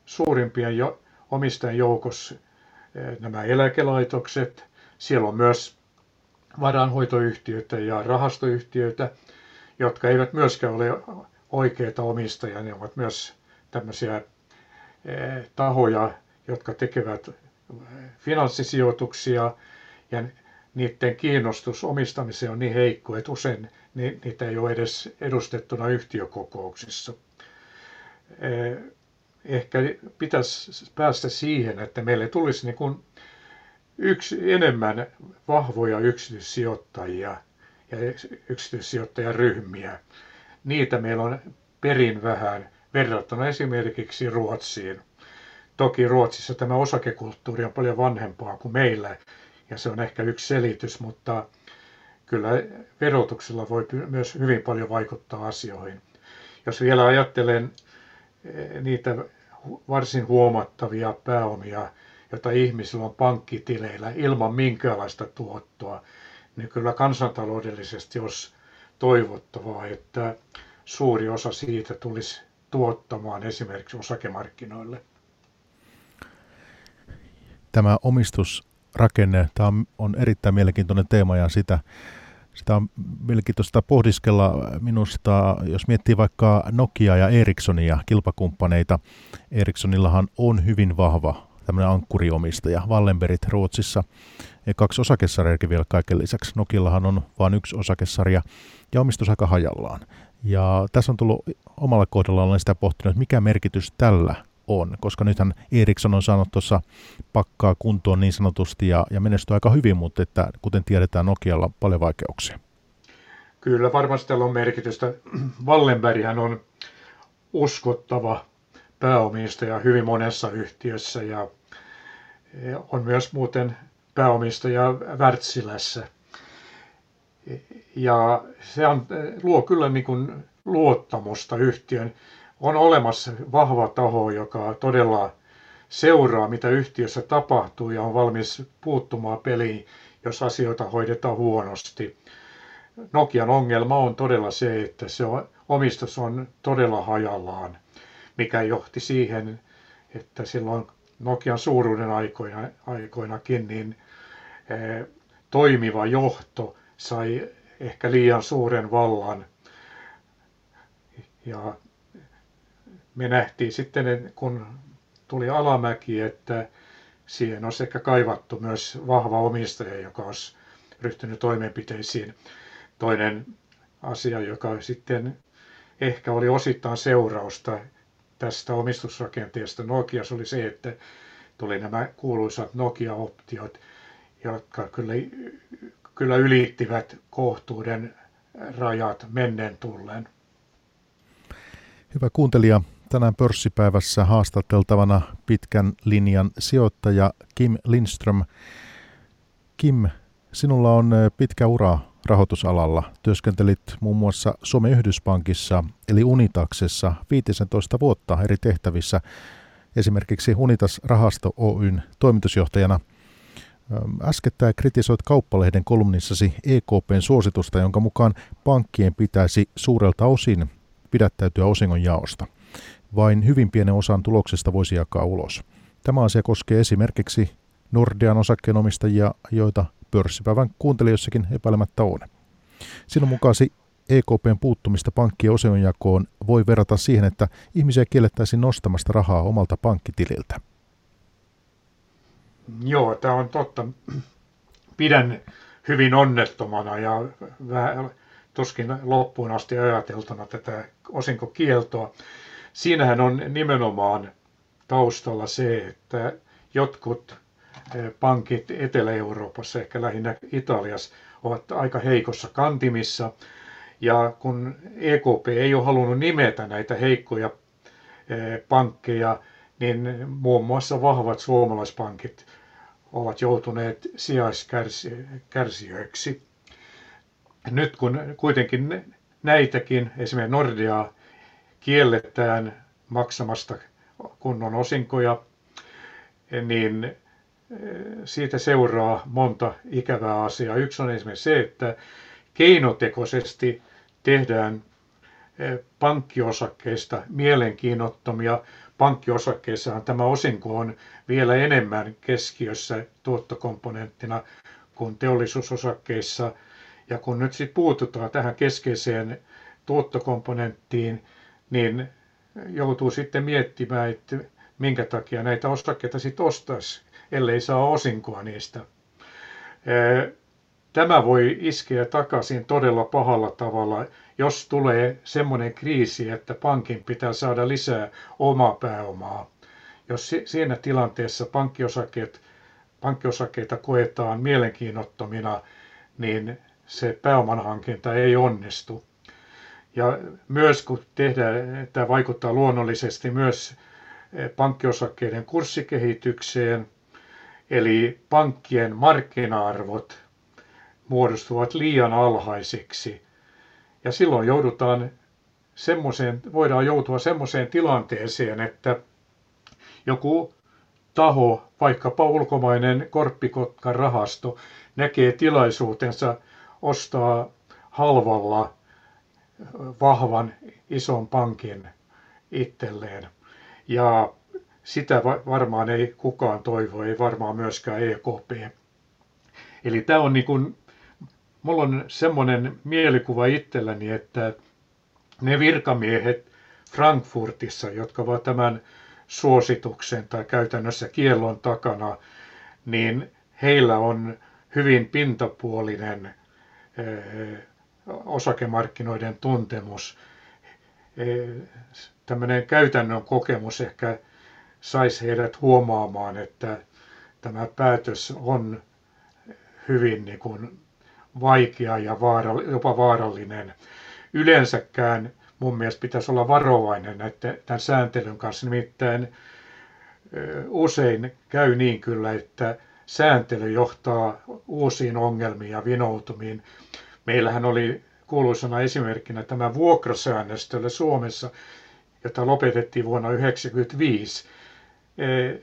suurimpien jo, omistajien joukossa eh, nämä eläkelaitokset. Siellä on myös varanhoitoyhtiöitä ja rahastoyhtiöitä, jotka eivät myöskään ole oikeita omistajia. Ne ovat myös tämmöisiä eh, tahoja, jotka tekevät eh, finanssisijoituksia ja niiden kiinnostus omistamiseen on niin heikko, että usein niitä ei ole edes edustettuna yhtiökokouksissa. Eh, ehkä pitäisi päästä siihen, että meille tulisi niin kuin yksi, enemmän vahvoja yksityissijoittajia ja yksityissijoittajaryhmiä. Niitä meillä on perin vähän verrattuna esimerkiksi Ruotsiin. Toki Ruotsissa tämä osakekulttuuri on paljon vanhempaa kuin meillä, ja se on ehkä yksi selitys, mutta kyllä verotuksella voi myös hyvin paljon vaikuttaa asioihin. Jos vielä ajattelen niitä varsin huomattavia pääomia, joita ihmisillä on pankkitileillä ilman minkäänlaista tuottoa, niin kyllä kansantaloudellisesti olisi toivottavaa, että suuri osa siitä tulisi tuottamaan esimerkiksi osakemarkkinoille. Tämä omistusrakenne, tämä on, on erittäin mielenkiintoinen teema ja sitä, sitä on mielenkiintoista pohdiskella minusta, jos miettii vaikka Nokia ja Ericssonia, kilpakumppaneita. Ericssonillahan on hyvin vahva tämmöinen ankkuriomistaja, Wallenbergit Ruotsissa, ja kaksi osakesarjaakin vielä kaiken lisäksi. Nokillahan on vain yksi osakesarja ja omistus aika hajallaan. Ja tässä on tullut omalla kohdalla, olen sitä pohtinut, että mikä merkitys tällä on, koska nythän Ericsson on saanut tuossa pakkaa kuntoon niin sanotusti ja, ja menestyy aika hyvin, mutta että, kuten tiedetään, Nokialla on paljon vaikeuksia. Kyllä, varmasti tällä on merkitystä. *clears throat* Wallenberghän on uskottava pääomistaja hyvin monessa yhtiössä ja on myös muuten pääomistaja Wärtsilässä. Ja se on, luo kyllä niin kuin luottamusta yhtiön on olemassa vahva taho, joka todella seuraa, mitä yhtiössä tapahtuu ja on valmis puuttumaan peliin, jos asioita hoidetaan huonosti. Nokian ongelma on todella se, että se omistus on todella hajallaan, mikä johti siihen, että silloin Nokian suuruuden aikoina, aikoinakin, niin toimiva johto sai ehkä liian suuren vallan. Ja me nähtiin sitten, kun tuli alamäki, että siihen olisi ehkä kaivattu myös vahva omistaja, joka olisi ryhtynyt toimenpiteisiin. Toinen asia, joka sitten ehkä oli osittain seurausta tästä omistusrakenteesta Nokiassa oli se, että tuli nämä kuuluisat Nokia-optiot, jotka kyllä, kyllä ylittivät kohtuuden rajat menneen tulleen. Hyvä kuuntelija, tänään pörssipäivässä haastateltavana pitkän linjan sijoittaja Kim Lindström. Kim, sinulla on pitkä ura rahoitusalalla. Työskentelit muun muassa Suomen Yhdyspankissa eli Unitaksessa 15 vuotta eri tehtävissä, esimerkiksi Unitas Rahasto Oyn toimitusjohtajana. Äskettäin kritisoit kauppalehden kolumnissasi EKPn suositusta, jonka mukaan pankkien pitäisi suurelta osin pidättäytyä osingon jaosta. Vain hyvin pienen osan tuloksesta voisi jakaa ulos. Tämä asia koskee esimerkiksi Nordean osakkeenomistajia, joita pörssipäivän kuuntelijoissakin epäilemättä on. Sinun mukaasi EKPn puuttumista pankkien osionjakoon voi verrata siihen, että ihmisiä kiellettäisiin nostamasta rahaa omalta pankkitililtä. Joo, tämä on totta. Pidän hyvin onnettomana ja vähän tuskin loppuun asti ajateltuna tätä osinkokieltoa. Siinähän on nimenomaan taustalla se, että jotkut pankit Etelä-Euroopassa, ehkä lähinnä Italiassa, ovat aika heikossa kantimissa. Ja kun EKP ei ole halunnut nimetä näitä heikkoja pankkeja, niin muun muassa vahvat suomalaispankit ovat joutuneet sijaiskärsijöiksi. Nyt kun kuitenkin näitäkin, esimerkiksi Nordeaa, kielletään maksamasta kunnon osinkoja, niin siitä seuraa monta ikävää asiaa. Yksi on esimerkiksi se, että keinotekoisesti tehdään e, pankkiosakkeista mielenkiinnottomia. Pankkiosakkeissahan tämä osinko on vielä enemmän keskiössä tuottokomponenttina kuin teollisuusosakkeissa. Ja kun nyt sitten puututaan tähän keskeiseen tuottokomponenttiin, niin joutuu sitten miettimään, että minkä takia näitä osakkeita sitten ostaisi ellei saa osinkoa niistä. Tämä voi iskeä takaisin todella pahalla tavalla, jos tulee semmoinen kriisi, että pankin pitää saada lisää omaa pääomaa. Jos siinä tilanteessa pankkiosakkeet, pankkiosakkeita koetaan mielenkiinnottomina, niin se pääomanhankinta ei onnistu. Ja myös kun tehdään, tämä vaikuttaa luonnollisesti myös pankkiosakkeiden kurssikehitykseen – Eli pankkien markkina-arvot muodostuvat liian alhaisiksi. Ja silloin joudutaan semmoiseen, voidaan joutua semmoiseen tilanteeseen, että joku taho, vaikkapa ulkomainen korppikotkan rahasto, näkee tilaisuutensa ostaa halvalla vahvan ison pankin itselleen. Ja sitä varmaan ei kukaan toivo, ei varmaan myöskään EKP. Eli tämä on niin kuin, mulla on semmoinen mielikuva itselläni, että ne virkamiehet Frankfurtissa, jotka ovat tämän suosituksen tai käytännössä kiellon takana, niin heillä on hyvin pintapuolinen eh, osakemarkkinoiden tuntemus. Eh, tämmöinen käytännön kokemus ehkä saisi heidät huomaamaan, että tämä päätös on hyvin niin kuin vaikea ja vaara, jopa vaarallinen. Yleensäkään mun mielestä pitäisi olla varovainen näiden, tämän sääntelyn kanssa. Nimittäin usein käy niin kyllä, että sääntely johtaa uusiin ongelmiin ja vinoutumiin. Meillähän oli kuuluisana esimerkkinä tämä vuokrasäännöstölle Suomessa, jota lopetettiin vuonna 1995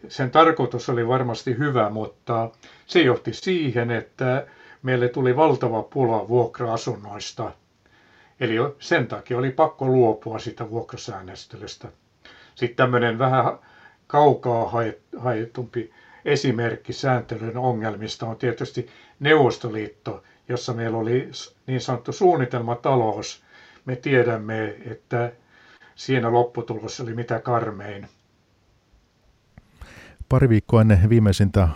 sen tarkoitus oli varmasti hyvä, mutta se johti siihen, että meille tuli valtava pula vuokra-asunnoista. Eli sen takia oli pakko luopua siitä vuokrasäännöstelystä. Sitten tämmöinen vähän kaukaa haetumpi esimerkki sääntelyn ongelmista on tietysti Neuvostoliitto, jossa meillä oli niin sanottu suunnitelmatalous. Me tiedämme, että siinä lopputulos oli mitä karmein. Pari viikkoa ennen viimeisintä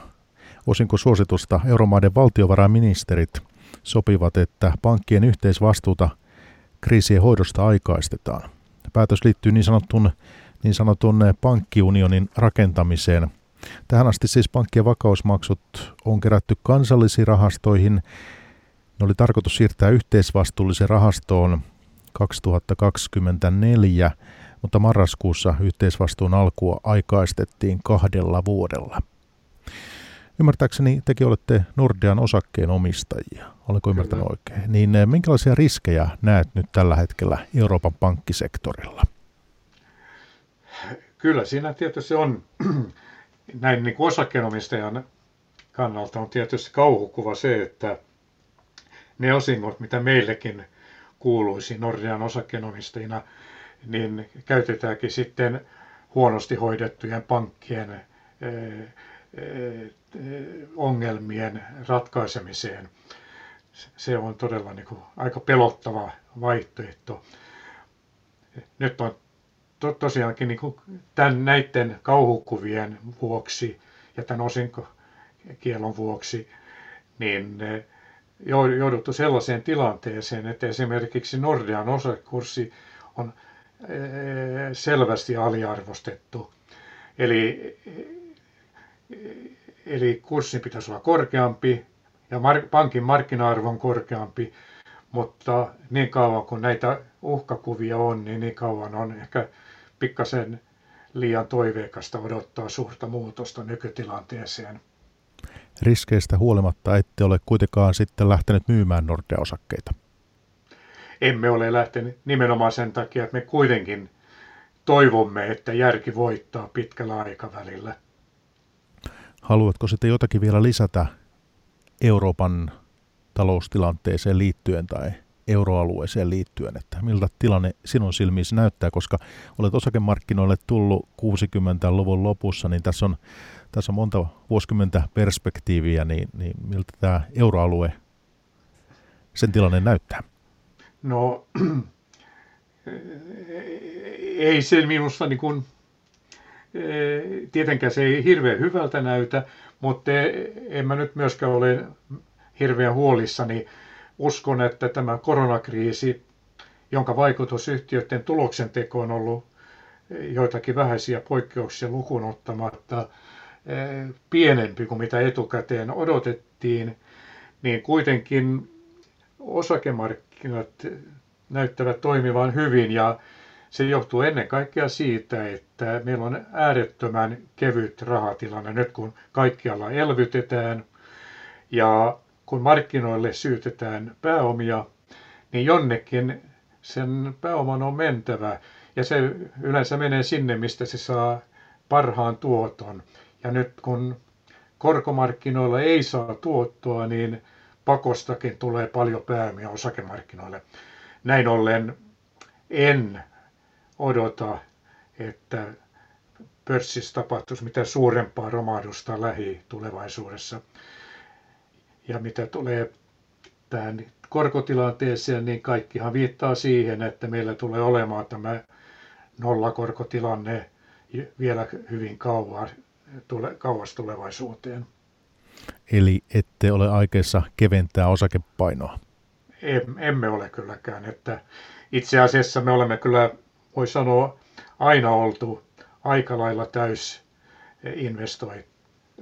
osinko suositusta euromaiden valtiovarainministerit sopivat, että pankkien yhteisvastuuta kriisien hoidosta aikaistetaan. Päätös liittyy niin sanotun, niin sanotun pankkiunionin rakentamiseen. Tähän asti siis pankkien vakausmaksut on kerätty kansallisiin rahastoihin. Ne oli tarkoitus siirtää yhteisvastuulliseen rahastoon 2024, mutta marraskuussa yhteisvastuun alkua aikaistettiin kahdella vuodella. Ymmärtääkseni tekin olette Nordean osakkeen omistajia, olenko ymmärtänyt Kyllä. oikein? Niin eh, minkälaisia riskejä näet nyt tällä hetkellä Euroopan pankkisektorilla? Kyllä siinä tietysti on, *clears throat* näin niin kuin osakkeenomistajan kannalta on tietysti kauhukuva se, että ne osingot, mitä meillekin kuuluisi Nordean osakkeenomistajina, niin käytetäänkin sitten huonosti hoidettujen pankkien eh, ongelmien ratkaisemiseen. Se on todella niin kuin aika pelottava vaihtoehto. Nyt on to, tosiaankin niin kuin tämän, näiden kauhukuvien vuoksi ja tämän osinkokielon vuoksi niin jouduttu sellaiseen tilanteeseen, että esimerkiksi Nordean osakkurssi on selvästi aliarvostettu. Eli eli kurssin pitäisi olla korkeampi ja mar- pankin markkina-arvo on korkeampi, mutta niin kauan kuin näitä uhkakuvia on, niin niin kauan on ehkä pikkasen liian toiveikasta odottaa suurta muutosta nykytilanteeseen. Riskeistä huolimatta ette ole kuitenkaan sitten lähtenyt myymään Nordea-osakkeita. Emme ole lähtenyt nimenomaan sen takia, että me kuitenkin toivomme, että järki voittaa pitkällä aikavälillä. Haluatko sitten jotakin vielä lisätä Euroopan taloustilanteeseen liittyen tai euroalueeseen liittyen, että miltä tilanne sinun silmiisi näyttää, koska olet osakemarkkinoille tullut 60-luvun lopussa, niin tässä on, tässä on monta vuosikymmentä perspektiiviä, niin, niin miltä tämä euroalue, sen tilanne näyttää? No, *clears throat* ei se minusta niin kuin Tietenkään se ei hirveän hyvältä näytä, mutta en mä nyt myöskään ole hirveän huolissani. Uskon, että tämä koronakriisi, jonka vaikutus yhtiöiden tuloksentekoon on ollut joitakin vähäisiä poikkeuksia lukuun ottamatta pienempi kuin mitä etukäteen odotettiin, niin kuitenkin osakemarkkinat näyttävät toimivan hyvin ja se johtuu ennen kaikkea siitä, että meillä on äärettömän kevyt rahatilanne nyt kun kaikkialla elvytetään ja kun markkinoille syytetään pääomia, niin jonnekin sen pääoman on mentävä ja se yleensä menee sinne, mistä se saa parhaan tuoton. Ja nyt kun korkomarkkinoilla ei saa tuottoa, niin pakostakin tulee paljon pääomia osakemarkkinoille. Näin ollen en odota, että pörssissä tapahtuisi mitään suurempaa romahdusta lähitulevaisuudessa. Ja mitä tulee tähän korkotilanteeseen, niin kaikkihan viittaa siihen, että meillä tulee olemaan tämä nollakorkotilanne vielä hyvin kauan, tule, kauas tulevaisuuteen. Eli ette ole aikeissa keventää osakepainoa? Emme ole kylläkään. Että itse asiassa me olemme kyllä voi sanoa, aina oltu aika lailla täys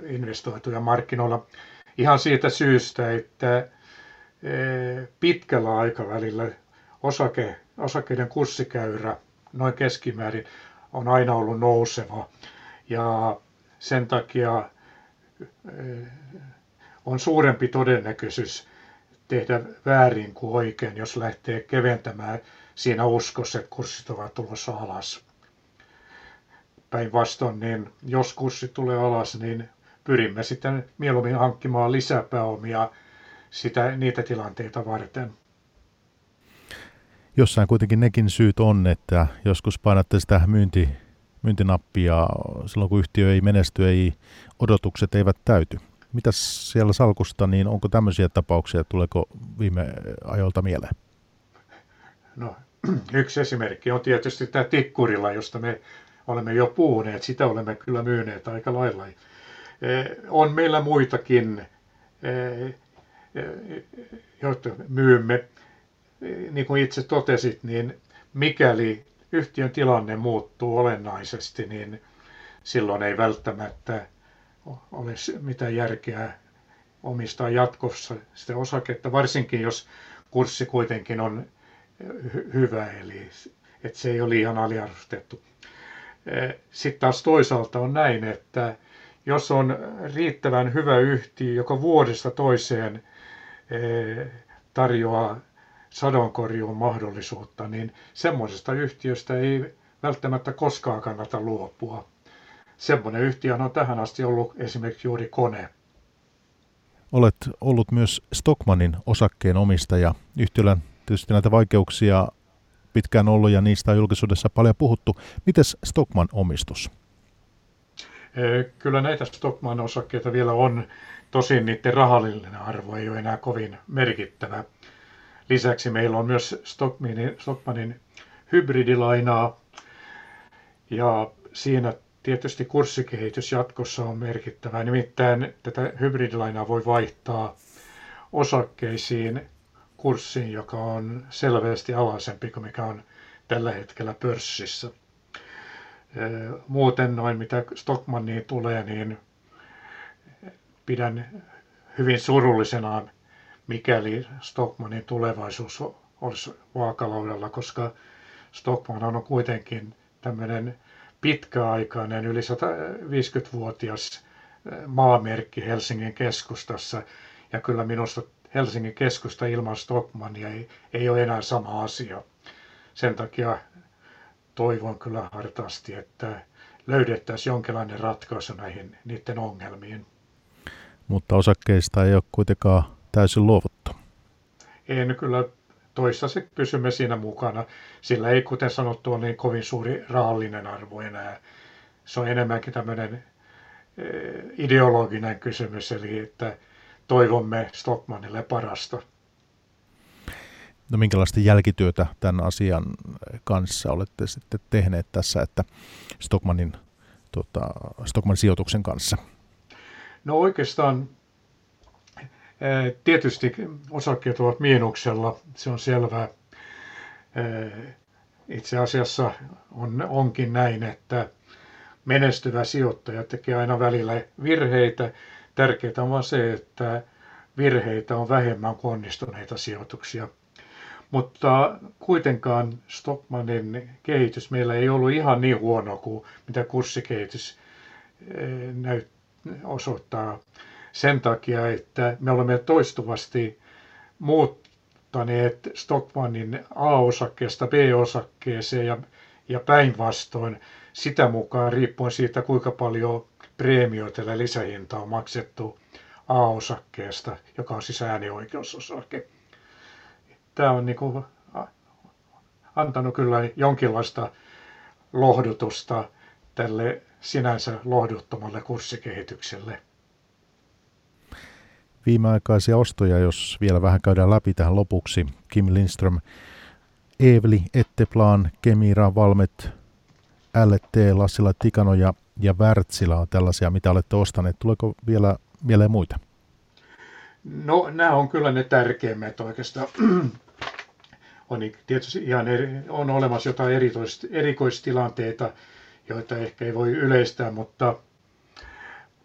investoituja markkinoilla. Ihan siitä syystä, että e, pitkällä aikavälillä osake, osakkeiden kurssikäyrä noin keskimäärin on aina ollut nouseva. Ja sen takia on suurempi todennäköisyys tehdä väärin kuin oikein, jos lähtee keventämään siinä uskossa, että kurssit ovat tulossa alas. Päinvastoin, niin jos kurssi tulee alas, niin pyrimme sitten mieluummin hankkimaan lisäpääomia sitä, niitä tilanteita varten. Jossain kuitenkin nekin syyt on, että joskus painatte sitä myynti, myyntinappi ja silloin kun yhtiö ei menesty, ei, odotukset eivät täyty. Mitäs siellä salkusta, niin onko tämmöisiä tapauksia, tuleeko viime ajoilta mieleen? No, *clears throat* yksi esimerkki on tietysti tämä Tikkurilla, josta me olemme jo puhuneet. Sitä olemme kyllä myyneet aika lailla. Eh, on meillä muitakin, eh, joita myymme. Niin kuin itse totesit, niin mikäli yhtiön tilanne muuttuu olennaisesti, niin silloin ei välttämättä ole mitään järkeä omistaa jatkossa sitä osaketta, varsinkin jos kurssi kuitenkin on hy- hyvä, eli että se ei ole liian aliarvostettu. Sitten taas toisaalta on näin, että jos on riittävän hyvä yhtiö, joka vuodesta toiseen tarjoaa sadonkorjuun mahdollisuutta, niin semmoisesta yhtiöstä ei välttämättä koskaan kannata luopua. Semmoinen yhtiö on tähän asti ollut esimerkiksi juuri kone. Olet ollut myös Stockmanin osakkeen omistaja. Yhtiöllä tietysti näitä vaikeuksia pitkään ollut ja niistä on julkisuudessa paljon puhuttu. Mites Stockman omistus? Kyllä näitä Stockman osakkeita vielä on, tosin niiden rahallinen arvo ei ole enää kovin merkittävä. Lisäksi meillä on myös Stockmanin, Stockmanin hybridilainaa ja siinä tietysti kurssikehitys jatkossa on merkittävä. Nimittäin tätä hybridilainaa voi vaihtaa osakkeisiin kurssiin, joka on selvästi alhaisempi kuin mikä on tällä hetkellä pörssissä. Muuten noin mitä Stockmanniin tulee, niin pidän hyvin surullisena, mikäli Stockmannin tulevaisuus olisi vaakalaudalla, koska Stockman on kuitenkin tämmöinen pitkäaikainen, yli 150-vuotias maamerkki Helsingin keskustassa. Ja kyllä minusta Helsingin keskusta ilman Stockmania ei, ei ole enää sama asia. Sen takia toivon kyllä hartaasti, että löydettäisiin jonkinlainen ratkaisu näihin niiden ongelmiin. Mutta osakkeista ei ole kuitenkaan täysin luovuttu. En kyllä toistaiseksi pysymme siinä mukana. Sillä ei, kuten sanottu, ole niin kovin suuri rahallinen arvo enää. Se on enemmänkin tämmöinen eh, ideologinen kysymys, eli että toivomme Stockmanille parasta. No minkälaista jälkityötä tämän asian kanssa olette sitten tehneet tässä, että Stockmanin, tota, Stockman sijoituksen kanssa? No oikeastaan tietysti osakkeet ovat miinuksella, se on selvää. Eh, itse asiassa on, onkin näin, että menestyvä sijoittaja tekee aina välillä virheitä. Tärkeää on se, että virheitä on vähemmän kuin onnistuneita sijoituksia. Mutta kuitenkaan Stockmanin kehitys meillä ei ollut ihan niin huono kuin mitä kurssikehitys eh, näyt, osoittaa sen takia, että me olemme toistuvasti muuttaneet Stockmannin A-osakkeesta B-osakkeeseen ja, ja päinvastoin sitä mukaan riippuen siitä, kuinka paljon preemioita ja lisähinta on maksettu A-osakkeesta, joka on siis äänioikeusosake. Tämä on niin kuin antanut kyllä jonkinlaista lohdutusta tälle sinänsä lohduttomalle kurssikehitykselle viimeaikaisia ostoja, jos vielä vähän käydään läpi tähän lopuksi. Kim Lindström, Eeveli, Etteplan, Kemira, Valmet, LT, Lassila, Tikano ja, ja Wärtsilä on tällaisia, mitä olette ostaneet. Tuleeko vielä mieleen muita? No nämä on kyllä ne tärkeimmät oikeastaan. *clears throat* on tietysti ihan eri, on olemassa jotain erikoistilanteita, joita ehkä ei voi yleistää, mutta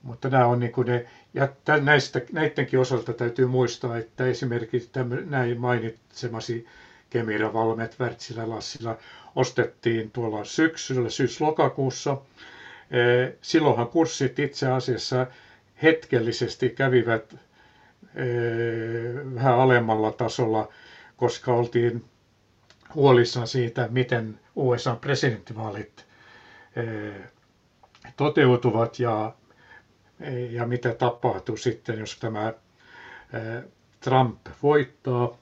mutta nämä on niin kuin ne, ja näistä, näidenkin osalta täytyy muistaa, että esimerkiksi tämän, näin mainitsemasi Kemira, Valmet, Wärtsilä, Lassila ostettiin tuolla syksyllä, syys-lokakuussa. Silloinhan kurssit itse asiassa hetkellisesti kävivät vähän alemmalla tasolla, koska oltiin huolissaan siitä, miten USA presidenttivaalit toteutuvat ja ja mitä tapahtuu sitten, jos tämä Trump voittaa.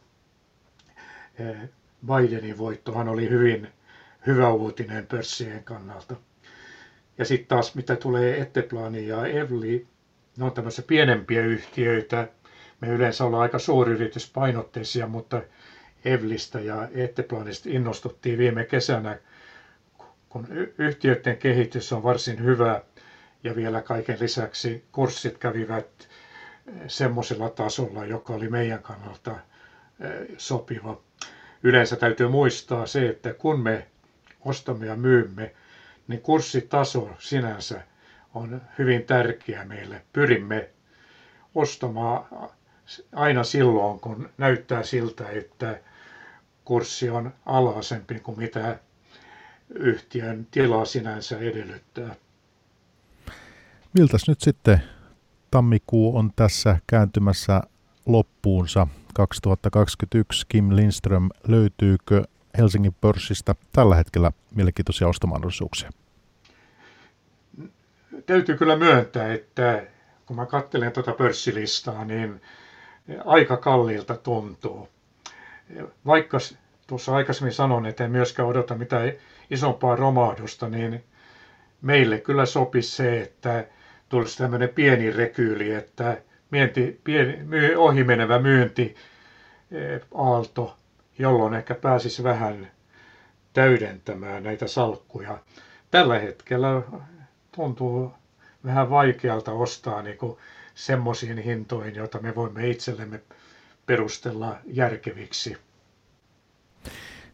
Bidenin voittohan oli hyvin hyvä uutinen pörssien kannalta. Ja sitten taas mitä tulee Etteplani ja Evli, ne on tämmöisiä pienempiä yhtiöitä. Me yleensä ollaan aika suuryrityspainotteisia, mutta Evlistä ja Etteplanista innostuttiin viime kesänä, kun yhtiöiden kehitys on varsin hyvä ja vielä kaiken lisäksi kurssit kävivät eh, semmoisella tasolla, joka oli meidän kannalta eh, sopiva. Yleensä täytyy muistaa se, että kun me ostamme ja myymme, niin kurssitaso sinänsä on hyvin tärkeä meille. Pyrimme ostamaan aina silloin, kun näyttää siltä, että kurssi on alhaisempi kuin mitä yhtiön tila sinänsä edellyttää. Miltäs nyt sitten tammikuu on tässä kääntymässä loppuunsa 2021? Kim Lindström, löytyykö Helsingin pörssistä tällä hetkellä mielenkiintoisia ostomahdollisuuksia? Täytyy kyllä myöntää, että kun mä katselen tuota pörssilistaa, niin aika kalliilta tuntuu. Vaikka tuossa aikaisemmin sanon, että en myöskään odota mitään isompaa romahdusta, niin meille kyllä sopisi se, että tulisi tämmöinen pieni rekyyli, että mienti, pieni, myy, ohimenevä myynti eh, aalto, jolloin ehkä pääsisi vähän täydentämään näitä salkkuja. Tällä hetkellä tuntuu vähän vaikealta ostaa niin semmoisiin hintoihin, joita me voimme itsellemme perustella järkeviksi.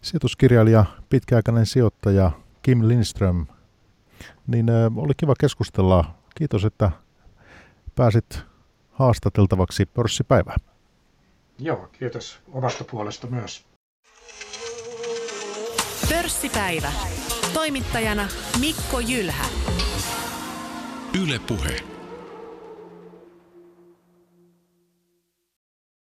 Sijoituskirjailija, pitkäaikainen sijoittaja Kim Lindström, niin oli kiva keskustella. Kiitos, että pääsit haastateltavaksi pörssipäivään. Joo, kiitos omasta puolesta myös. Pörssipäivä. Toimittajana Mikko Jylhä. Yle Puhe.